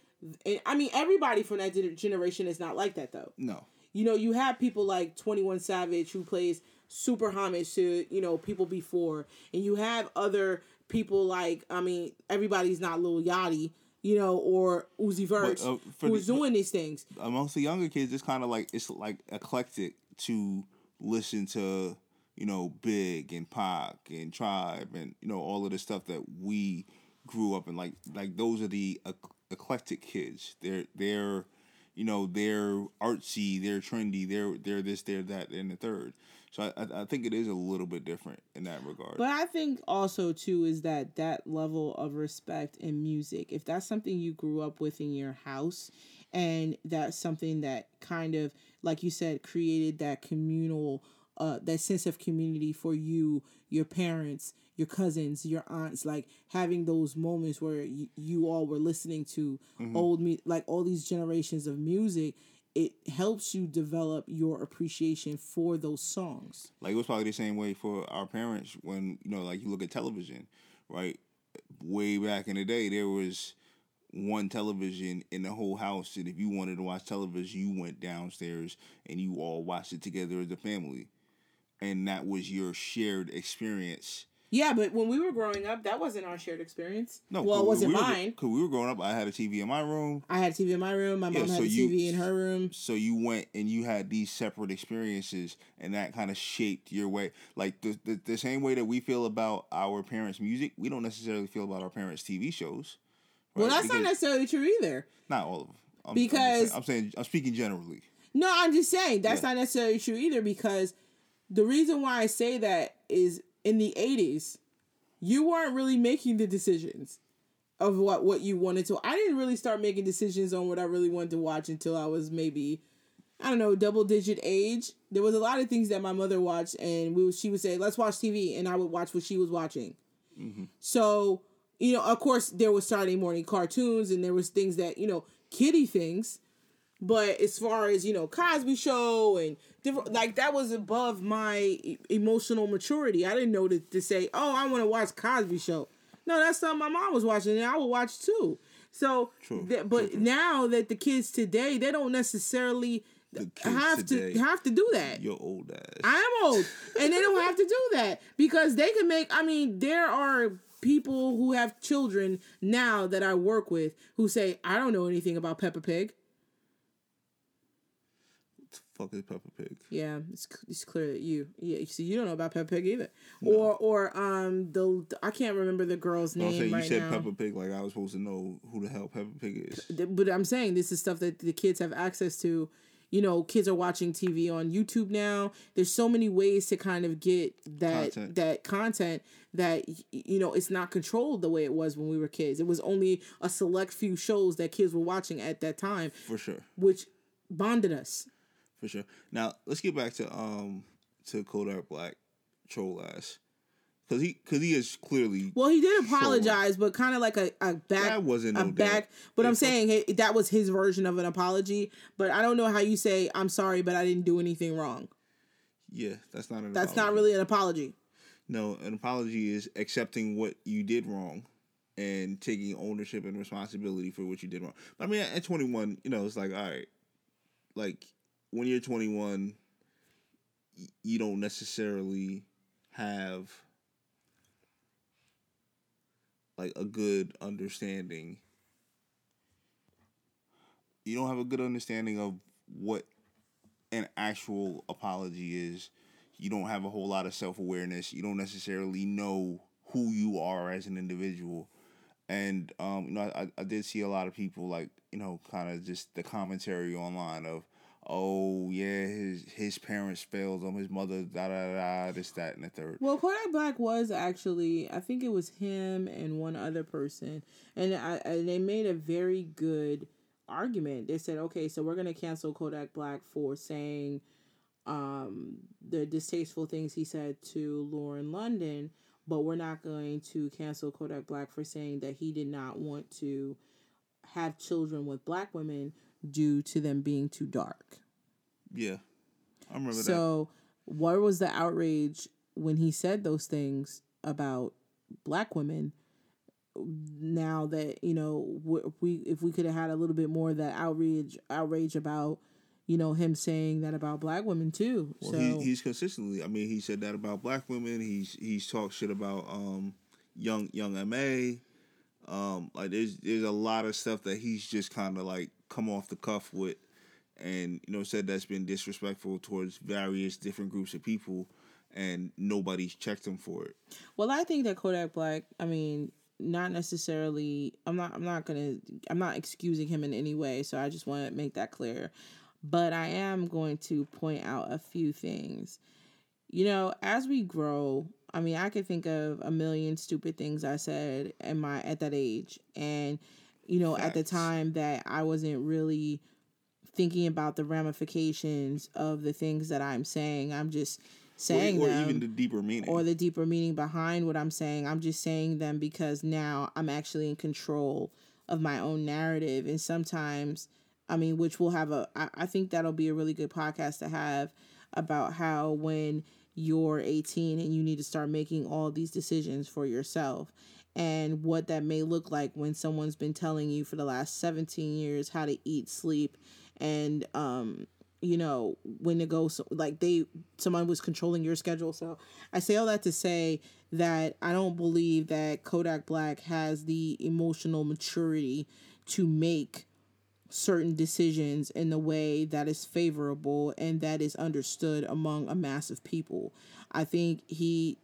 And I mean, everybody from that generation is not like that though. No. You know, you have people like Twenty One Savage who plays super homage to you know people before, and you have other people like I mean, everybody's not Lil Yachty, you know, or Uzi Vert uh, who's the- doing these things. amongst the younger kids, it's kind of like it's like eclectic to listen to you know Big and Pac and Tribe and you know all of the stuff that we grew up in. Like like those are the ec- eclectic kids. They're they're you know they're artsy, they're trendy, they're they're this, they're that, and the third. So I, I think it is a little bit different in that regard. But I think also too is that that level of respect in music, if that's something you grew up with in your house, and that's something that kind of, like you said, created that communal, uh, that sense of community for you, your parents, your cousins, your aunts, like having those moments where you, you all were listening to mm-hmm. old me, like all these generations of music. It helps you develop your appreciation for those songs. Like it was probably the same way for our parents when you know, like you look at television, right? Way back in the day, there was one television in the whole house, and if you wanted to watch television, you went downstairs and you all watched it together as a family, and that was your shared experience. Yeah, but when we were growing up, that wasn't our shared experience. No, well, it wasn't we were, mine. Because we were growing up, I had a TV in my room, I had a TV in my room. My Yeah, mom had so a you- TV in her room. so you went and you had these separate experiences and that kind of shaped your way like the, the, the same way that we feel about our parents music we don't necessarily feel about our parents tv shows Well, right? that's not necessarily true either. not all of them I'm, I'm, Because- saying, I'm saying i'm speaking generally No, I'm just saying that's Yeah. not necessarily true either because the reason why I say that is in the 80s, you weren't really making the decisions of what what you wanted to. I didn't really start making decisions on what I really wanted to watch until I was maybe I don't know, double digit age, there was a lot of things that my mother watched, and we she would say, "Let's watch TV," and I would watch what she was watching. Mm-hmm. So, you know, of course, there was Saturday morning cartoons, and there was things that you know, kiddie things. But as far as you know, Cosby Show and different like that was above my emotional maturity. I didn't know to, to say, "Oh, I want to watch Cosby Show." No, that's something my mom was watching, and I would watch too. So, that- but true, now that the kids today, they don't necessarily have today, to have to do that. Your old ass. I am old, and they don't have to do that because they can make. I mean, there are people who have children now that I work with who say, "I don't know anything about Peppa Pig." Fuck is Peppa Pig? Yeah, it's it's clear that you yeah, you see you don't know about Peppa Pig either, or or um the I can't remember the girl's No, I'm name saying you right said now. Peppa Pig like I was supposed to know who the hell Peppa Pig is. But I'm saying this is stuff that the kids have access to. You know, kids are watching TV on YouTube now. There's so many ways to kind of get that Content. that content that you know it's not controlled the way it was when we were kids. It was only a select few shows that kids were watching at that time, For sure. which bonded us. For sure. Now let's get back to um to Kodak Black troll ass. Cause he cause he is clearly Well, he did apologize, but kind of like a, a back. That wasn't a no back. damn- But I'm saying he- that was his version of an apology. But I don't know how you say I'm sorry, but I didn't do anything wrong. yeah, that's not an That's not really an apology. No, an apology is accepting what you did wrong and taking ownership and responsibility for what you did wrong. But I mean, at 21, you know, it's like, all right, like when you're 21, you don't necessarily have like a good understanding. You don't have a good understanding of what an actual apology is. You don't have a whole lot of self awareness. You don't necessarily know who you are as an individual. And um, you know, I, I did see a lot of people like, you know, kind of just the commentary online of, oh yeah, his his parents failed him, his mother, da da da, this, that, and the third. Well, Kodak Black was actually, I think it was him and one other person, and I, and they made a very good argument. They said, okay, so we're gonna cancel Kodak Black for saying um, the distasteful things he said to Lauren London, but we're not going to cancel Kodak Black for saying that he did not want to have children with black women due to them being too dark. Yeah, I remember that. So, where was the outrage when he said those things about black women? Now that you know, we if we could have had a little bit more of that outrage, outrage about you know him saying that about black women too. Well, so he, he's consistently. I mean, he said that about black women. He's he's talked shit about um young young Ma. Um, like there's there's a lot of stuff that he's just kind of like come off the cuff with, and you know said that's been disrespectful towards various different groups of people, and nobody's checked him for it. Well, I think that Kodak Black, I mean, not necessarily I'm not I'm not to I'm not excusing him in any way, so I just want to make that clear. But I am going to point out a few things. You know, as we grow, I mean, I could think of a million stupid things I said at my at that age and you know, at the time that I wasn't really thinking about the ramifications of the things that I'm saying. I'm just saying or, or them even the deeper meaning. or the deeper meaning behind what I'm saying. I'm just saying them because now I'm actually in control of my own narrative. And sometimes, I mean, which we'll have a, I, I think that'll be a really good podcast to have about how when you're 18 and you need to start making all these decisions for yourself. And what that may look like when someone's been telling you for the last 17 years how to eat, sleep, and um, you know when to go so like they someone was controlling your schedule. So i say all that to say that i don't believe that kodak black has the emotional maturity to make certain decisions in the way that is favorable and that is understood among a mass of people i think he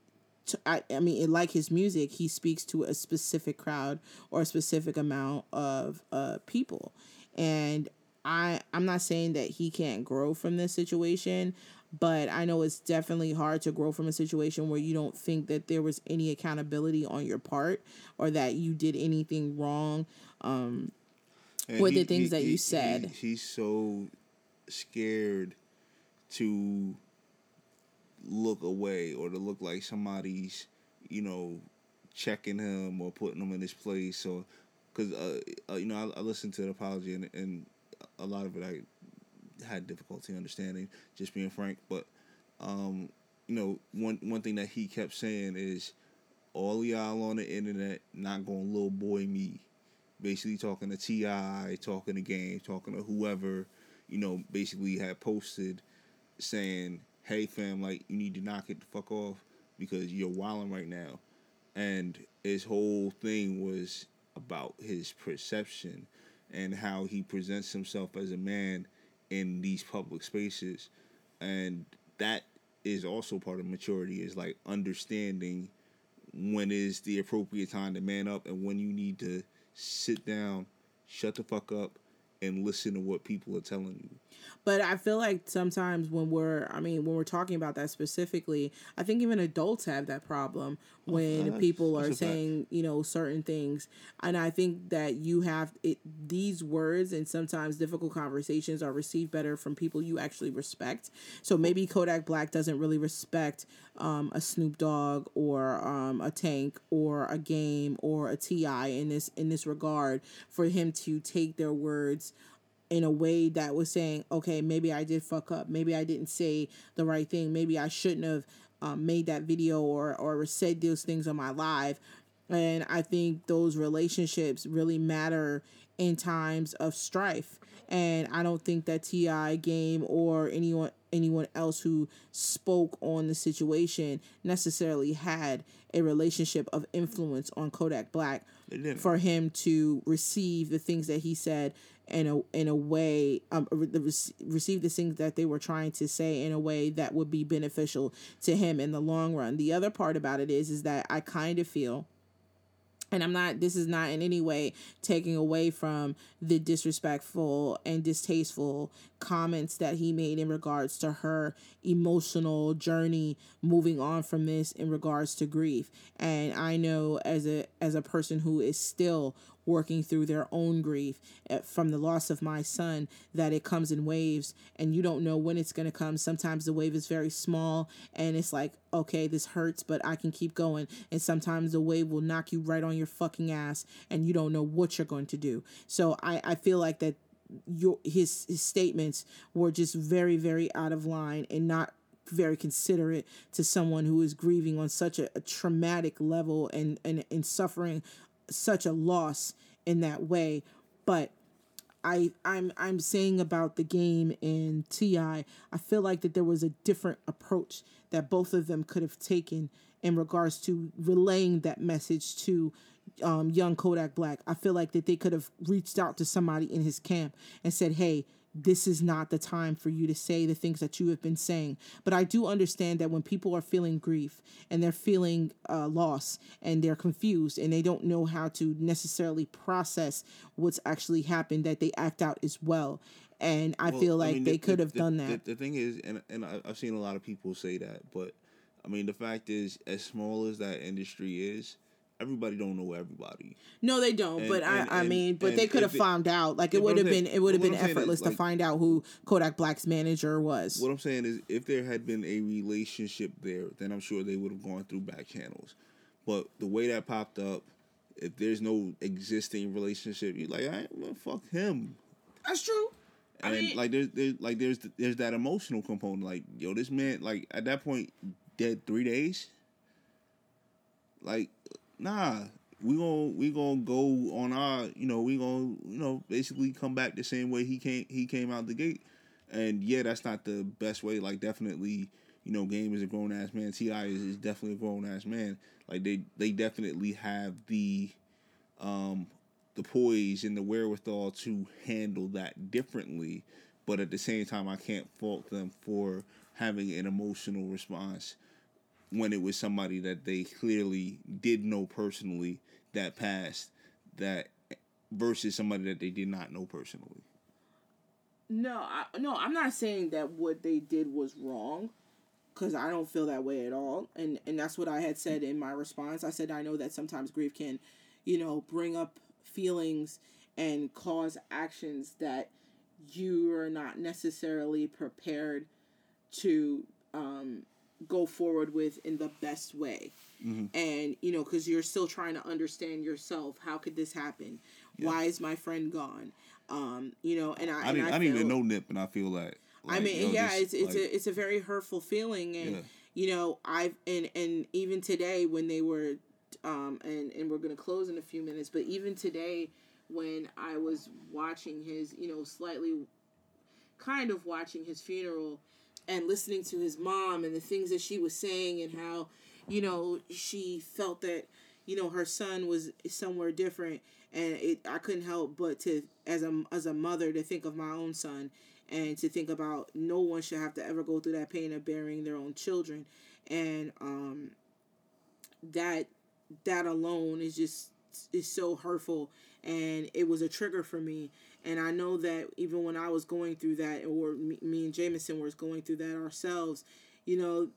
I, I mean like his music he speaks to a specific crowd or a specific amount of uh, people and I I'm not saying that he can't grow from this situation, but I know it's definitely hard to grow from a situation where you don't think that there was any accountability on your part or that you did anything wrong. Um, And with the things that you said. he's so scared to look away or to look like somebody's, you know, checking him or putting him in his place or because uh, uh, you know I, I listened to the apology and, and a lot of it I had difficulty understanding, just being frank. But um, you know, one one thing that he kept saying is, all y'all on the internet not gonna little boy me, basically talking to Ti, talking to Game, talking to whoever, you know, basically had posted saying, "Hey fam, like you need to knock it the fuck off because you're wilding right now," and his whole thing was about his perception and how he presents himself as a man in these public spaces. And that is also part of maturity is like understanding when is the appropriate time to man up and when you need to sit down shut the fuck up and listen to what people are telling you But I feel like sometimes when we're, I mean, when we're talking about that specifically, I think even adults have that problem when that's- people are saying, you know, certain things. And I think that you have it, these words and sometimes difficult conversations are received better from people you actually respect. So maybe Kodak Black doesn't really respect um, a Snoop Dogg or um, a Tank or a Game or a Ti in this in this regard for him to take their words in a way that was saying, okay, maybe I did fuck up. Maybe I didn't say the right thing. Maybe I shouldn't have um, made that video or, or said those things on my live. And I think those relationships really matter in times of strife. And I don't think that Ti Game or anyone anyone else who spoke on the situation necessarily had a relationship of influence on Kodak Black for him to receive the things that he said in a in a way um re- receive the things that they were trying to say in a way that would be beneficial to him in the long run. The other part about it is is that I kind of feel and I'm not this is not in any way taking away from the disrespectful and distasteful comments that he made in regards to her emotional journey moving on from this in regards to grief. And I know as a as a person who is still working through their own grief eh, from the loss of my son that it comes in waves and you don't know when it's going to come. Sometimes the wave is very small and it's like okay this hurts but i can keep going. And sometimes the wave will knock you right on your fucking ass and you don't know what you're going to do. So i i feel like that your his his statements were just very very out of line and not very considerate to someone who is grieving on such a, a traumatic level and, and and suffering such a loss in that way. But I I'm I'm saying about the game in TI, I feel like that there was a different approach that both of them could have taken in regards to relaying that message to um, young Kodak Black. I feel like that they could have reached out to somebody in his camp and said, "Hey, this is not the time for you to say the things that you have been saying." But I do understand that when people are feeling grief and they're feeling uh, loss and they're confused and they don't know how to necessarily process what's actually happened, that they act out as well. And I Well, feel like mean, they the- could have the- done that. The, thing is, and and I've seen a lot of people say that, but I mean, the fact is, as small as that industry is, everybody don't know everybody. No, they don't. And- but and- I, I mean, but they could have found out. Like it would have been, it would have been I'm saying is, effortless to find out who Kodak Black's manager was. What I'm saying is, if there had been a relationship there, then I'm sure they would have gone through back channels. But the way that popped up, if there's no existing relationship, you're like, I well, fuck him. That's true. I and mean- like there's, there's like there's there's that emotional component. Like yo, this man like at that point dead three days. Like nah, we gon' we gonna go on our you know we gonna you know basically come back the same way he came he came out the gate. And yeah, that's not the best way. Like definitely, you know, Game is a grown ass man. Ti is, is definitely a grown ass man. Like they they definitely have the um the poise and the wherewithal to handle that differently. But at the same time, I can't fault them for having an emotional response when it was somebody that they clearly did know personally that passed that versus somebody that they did not know personally. No, I, no, I'm not saying that what they did was wrong, because I don't feel that way at all, and and that's what I had said in my response. I said I know that sometimes grief can, you know, bring up feelings and cause actions that you are not necessarily prepared to um, go forward with in the best way. And, you know, because you're still trying to understand yourself. How could this happen? Why is my friend gone? Um, you know, and I, I and didn't, I, I didn't even know Nip, and I feel like. I like, mean, yo, yeah, this, it's it's like, a it's a very hurtful feeling, and Yeah. you know, I've and and even today when they were, um, and and we're gonna close in a few minutes, but even today when I was watching his, you know, slightly, kind of watching his funeral, and listening to his mom and the things that she was saying and how, you know, she felt that, you know, her son was somewhere different, and it I couldn't help but to as a as a mother to think of my own son and to think about no one should have to ever go through that pain of bearing their own children. And um that that alone is just is so hurtful. And it was a trigger for me and i know that even when i was going through that or me, and jameson was going through that ourselves you know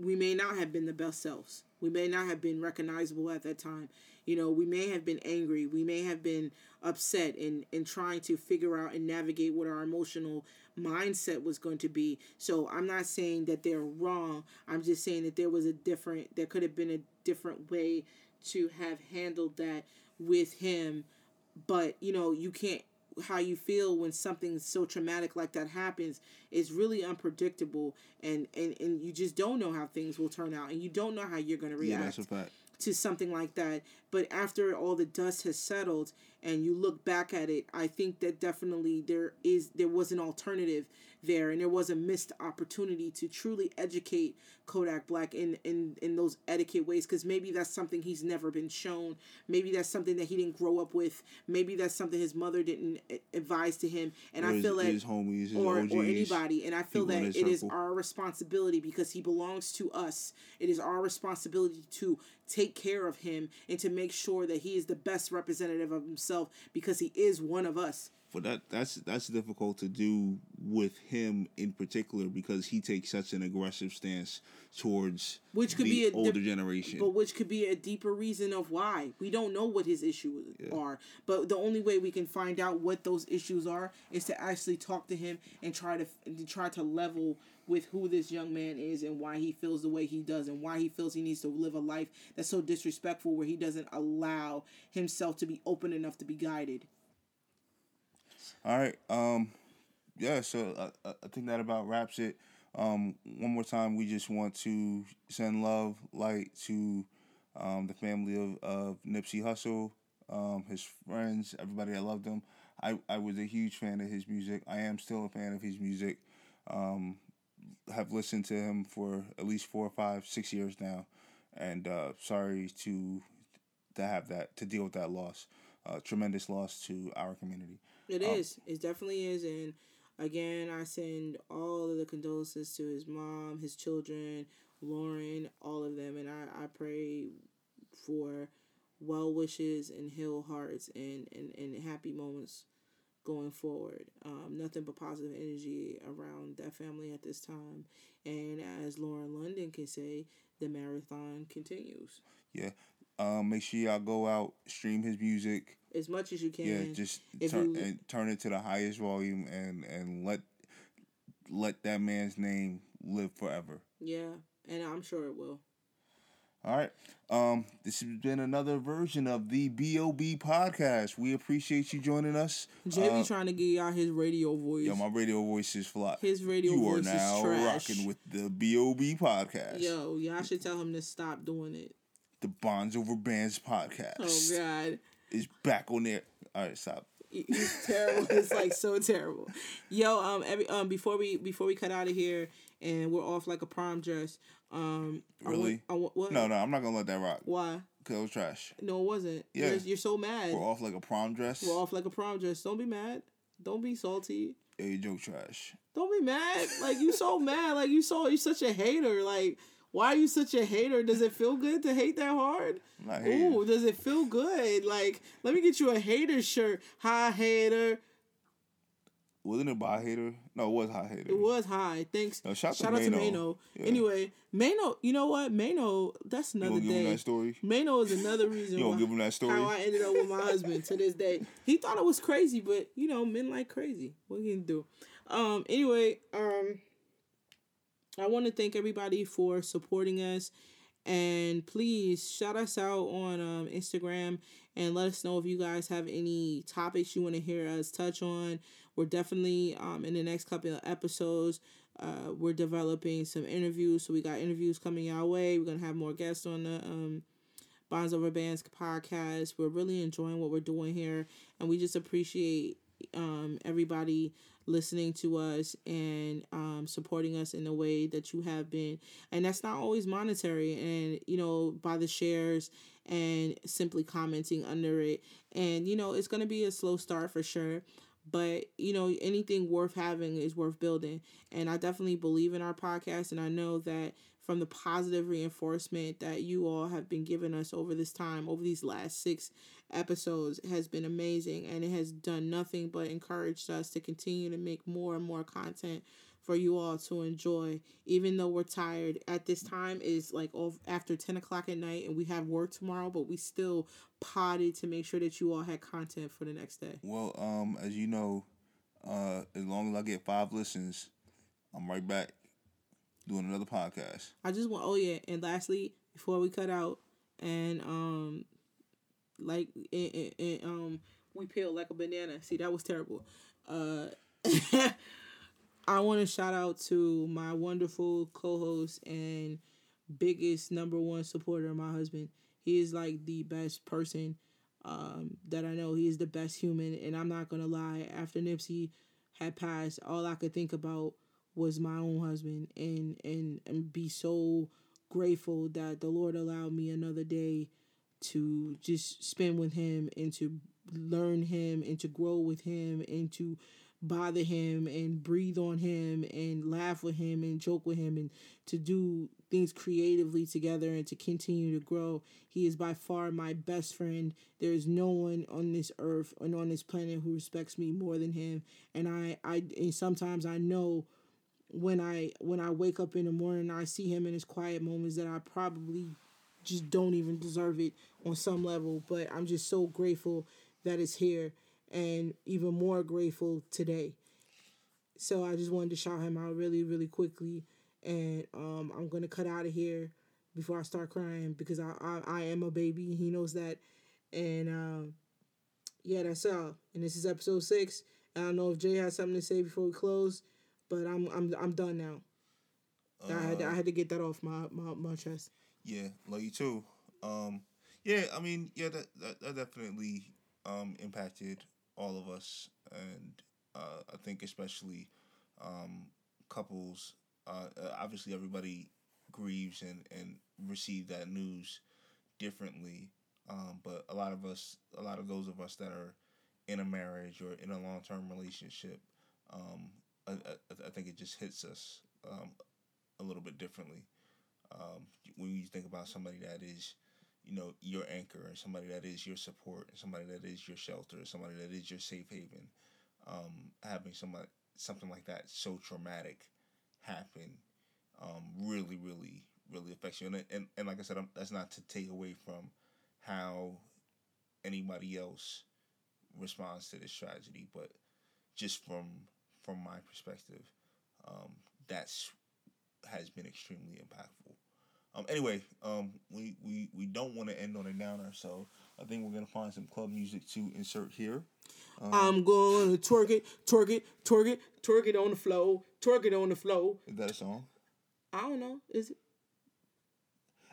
we may not have been the best selves. We may not have been recognizable at that time. You know we may have been angry. We may have been upset and and trying to figure out and navigate what our emotional mindset was going to be. So i'm not saying that they're wrong. I'm just saying that there was a different there could have been a different way to have handled that with him. But you know you can't how you feel when something so traumatic like that happens is really unpredictable and and and you just don't know how things will turn out and you don't know how you're going to yeah, react fact. to something like that. But after all the dust has settled and you look back at it, I think that definitely there is there was an alternative there and there was a missed opportunity to truly educate Kodak Black in in in those etiquette ways because maybe that's something he's never been shown. Maybe that's something that he didn't grow up with. Maybe that's something his mother didn't advise to him. And Or I his- feel that his homies, his or, OGs, or anybody. And I feel that it is circle. our responsibility because he belongs to us. It is our responsibility to take care of him and to make sure that he is the best representative of himself because he is one of us. But that that's that's difficult to do with him in particular because he takes such an aggressive stance towards Which could the be a older dip- generation. But which could be a deeper reason of why. We don't know what his issues are. But the only way we can find out what those issues are is to actually talk to him and try to, to try to level with who this young man is and why he feels the way he does and why he feels he needs to live a life that's so disrespectful where he doesn't allow himself to be open enough to be guided. All right. Um, yeah. So I, I- I think that about wraps it. Um, one more time, we just want to send love, light to um, the family of, of Nipsey Hussle, um, his friends, everybody that loved him. I, I was a huge fan of his music. I am still a fan of his music. Um, have listened to him for at least four or five, six years now, and uh, sorry to to have that to deal with that loss. Uh, tremendous loss to our community. It is. It definitely is. And again, I send all of the condolences to his mom, his children, Lauren, all of them. And I, I pray for well wishes and heal hearts and, and, and happy moments going forward. Um, nothing but positive energy around that family at this time. And as Lauren London can say, the marathon continues. Yeah. Um, make sure y'all go out, stream his music. As much as you can. Yeah, just turn you- and turn it to the highest volume and and let let that man's name live forever. Yeah. And I'm sure it will. All right. Um, this has been another version of the B.O.B. podcast. We appreciate you joining us. JB Uh, trying to get y'all his radio voice. yo, my radio voice is flat. His radio you voice are is now trash. rocking with the B.O.B. podcast. Yo, y'all should tell him to stop doing it. The Bonds Over Bands podcast Oh God, is back on there. All right, stop. it's terrible. it's like so terrible. Yo, um, every um, before we before we cut out of here and we're off like a prom dress. Um, I want- Really? I want, what? No, no, I'm not gonna let that rock. Why? Cause it was trash. No, it wasn't. Yeah. You're, you're so mad. We're off like a prom dress. We're off like a prom dress. Don't be mad. Don't be salty. Hey, joke trash. Don't be mad. Like you so mad. Like you so you're such a hater. Like why are you such a hater? Does it feel good to hate that hard? Ooh, does it feel good? Like let me get you a hater shirt. Hi hater. wasn't it by hater? No, it was high hater. It was high. Thanks. No, shout to Shout out to Mano. Mano. Yeah. Anyway, Mano, you know what? Mano, that's You another gonna give him that story? Mano is another reason You why, give him that story? how I ended up with my husband to this day. He thought it was crazy, but you know, men like crazy. What can you do? Um. Anyway, um, I want to thank everybody for supporting us, and please shout us out on um, Instagram and let us know if you guys have any topics you want to hear us touch on. We're definitely um, in the next couple of episodes. Uh, we're developing some interviews, so we got interviews coming our way. We're gonna have more guests on the um, Bonds Over Bands podcast. We're really enjoying what we're doing here, and we just appreciate um, everybody listening to us and um, supporting us in the way that you have been. And that's not always monetary, and you know, by the shares and simply commenting under it. And you know, it's gonna be a slow start for sure. But you know, anything worth having is worth building. And I definitely believe in our podcast, and I know that from the positive reinforcement that you all have been giving us over this time, over these last six episodes, has been amazing. And it has done nothing but encouraged us to continue to make more and more content for you all to enjoy. Even though we're tired at this time is like after 10 o'clock at night and we have work tomorrow, but we still potted to make sure that you all had content for the next day. Well, um, as you know, uh, as long as I get five listens, I'm right back doing another podcast. I just want. Oh yeah, and lastly, before we cut out, and um, like and, and, and, um, we peel like a banana. See, that was terrible. Uh, I want to shout out to my wonderful co-host and biggest number one supporter, my husband. He is like the best person um, that I know. He is the best human, and I'm not gonna lie. After Nipsey had passed, all I could think about was my own husband, and and and be so grateful that the Lord allowed me another day to just spend with him and to learn him and to grow with him and to bother him and breathe on him and laugh with him and joke with him and to do things creatively together and to continue to grow. He is by far my best friend. There is no one on this earth and on this planet who respects me more than him. And I, I and sometimes I know when I when I wake up in the morning I see him in his quiet moments that I probably just don't even deserve it on some level. But I'm just so grateful that it's here and even more grateful today. So I just wanted to shout him out really, really quickly. And um, I'm gonna cut out of here before I start crying because I, I, I am a baby. He knows that. And um, yeah, that's all. And this is episode six. I don't know if Jay has something to say before we close, but I'm I'm I'm done now. I had to, I had to get that off my, my, my chest. Yeah, love you too. Um, yeah, I mean, yeah, that that, that definitely um, impacted all of us, and uh, I think especially um, couples. Uh, uh, obviously, everybody grieves and and receive that news differently, um, but a lot of us, a lot of those of us that are in a marriage or in a long term relationship, um, I, I, I think it just hits us um, a little bit differently um, when you think about somebody that is, you know, your anchor, and somebody that is your support, and somebody that is your shelter, somebody that is your safe haven, um, having somebody something like that so traumatic happen, um, really, really, really affects you. And and, and like I said, I'm, that's not to take away from how anybody else responds to this tragedy, but just from from my perspective, um, that's has been extremely impactful. Um, anyway, um, we, we, we don't want to end on a downer, so I think we're gonna find some club music to insert here. I'm gonna twerk it, twerk it, twerk it, twerk it on the flow, twerk it on the flow. Is that a song? I don't know. Is it?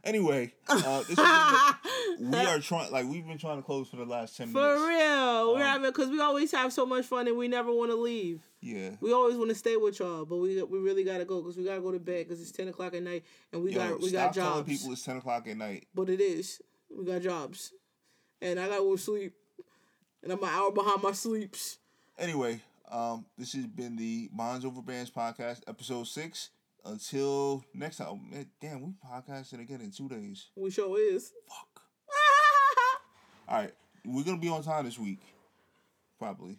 Anyway, uh, this we are trying like we've been trying to close for the last ten For minutes. For real, we're Um, having because we always have so much fun and we never want to leave. Yeah. We always want to stay with y'all, but we we really gotta go because we gotta go to bed because it's ten o'clock at night and we Yo, got we stop got telling jobs. people it's ten o'clock at night. but it is. We got jobs, and I gotta go to sleep, and I'm an hour behind my sleeps. Anyway, um, this has been the Bonds Over Bands podcast, episode six. Until next time, man, damn, we podcasting again in two days. We sure is. Fuck. All right, we're gonna be on time this week, probably.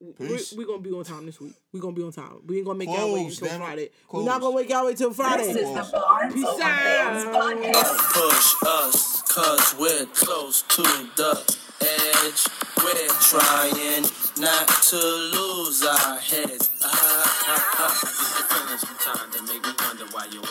we're, we're gonna be on time this week. We're gonna be on time. We ain't gonna make y'all wait until damn it. Friday. We're not gonna make y'all wait till Friday. This is the Barnes Peace out. push us, cause we're close to the edge. We're trying not to lose our heads. Ah, ah, ah. I get the feeling sometimes that make me wonder why you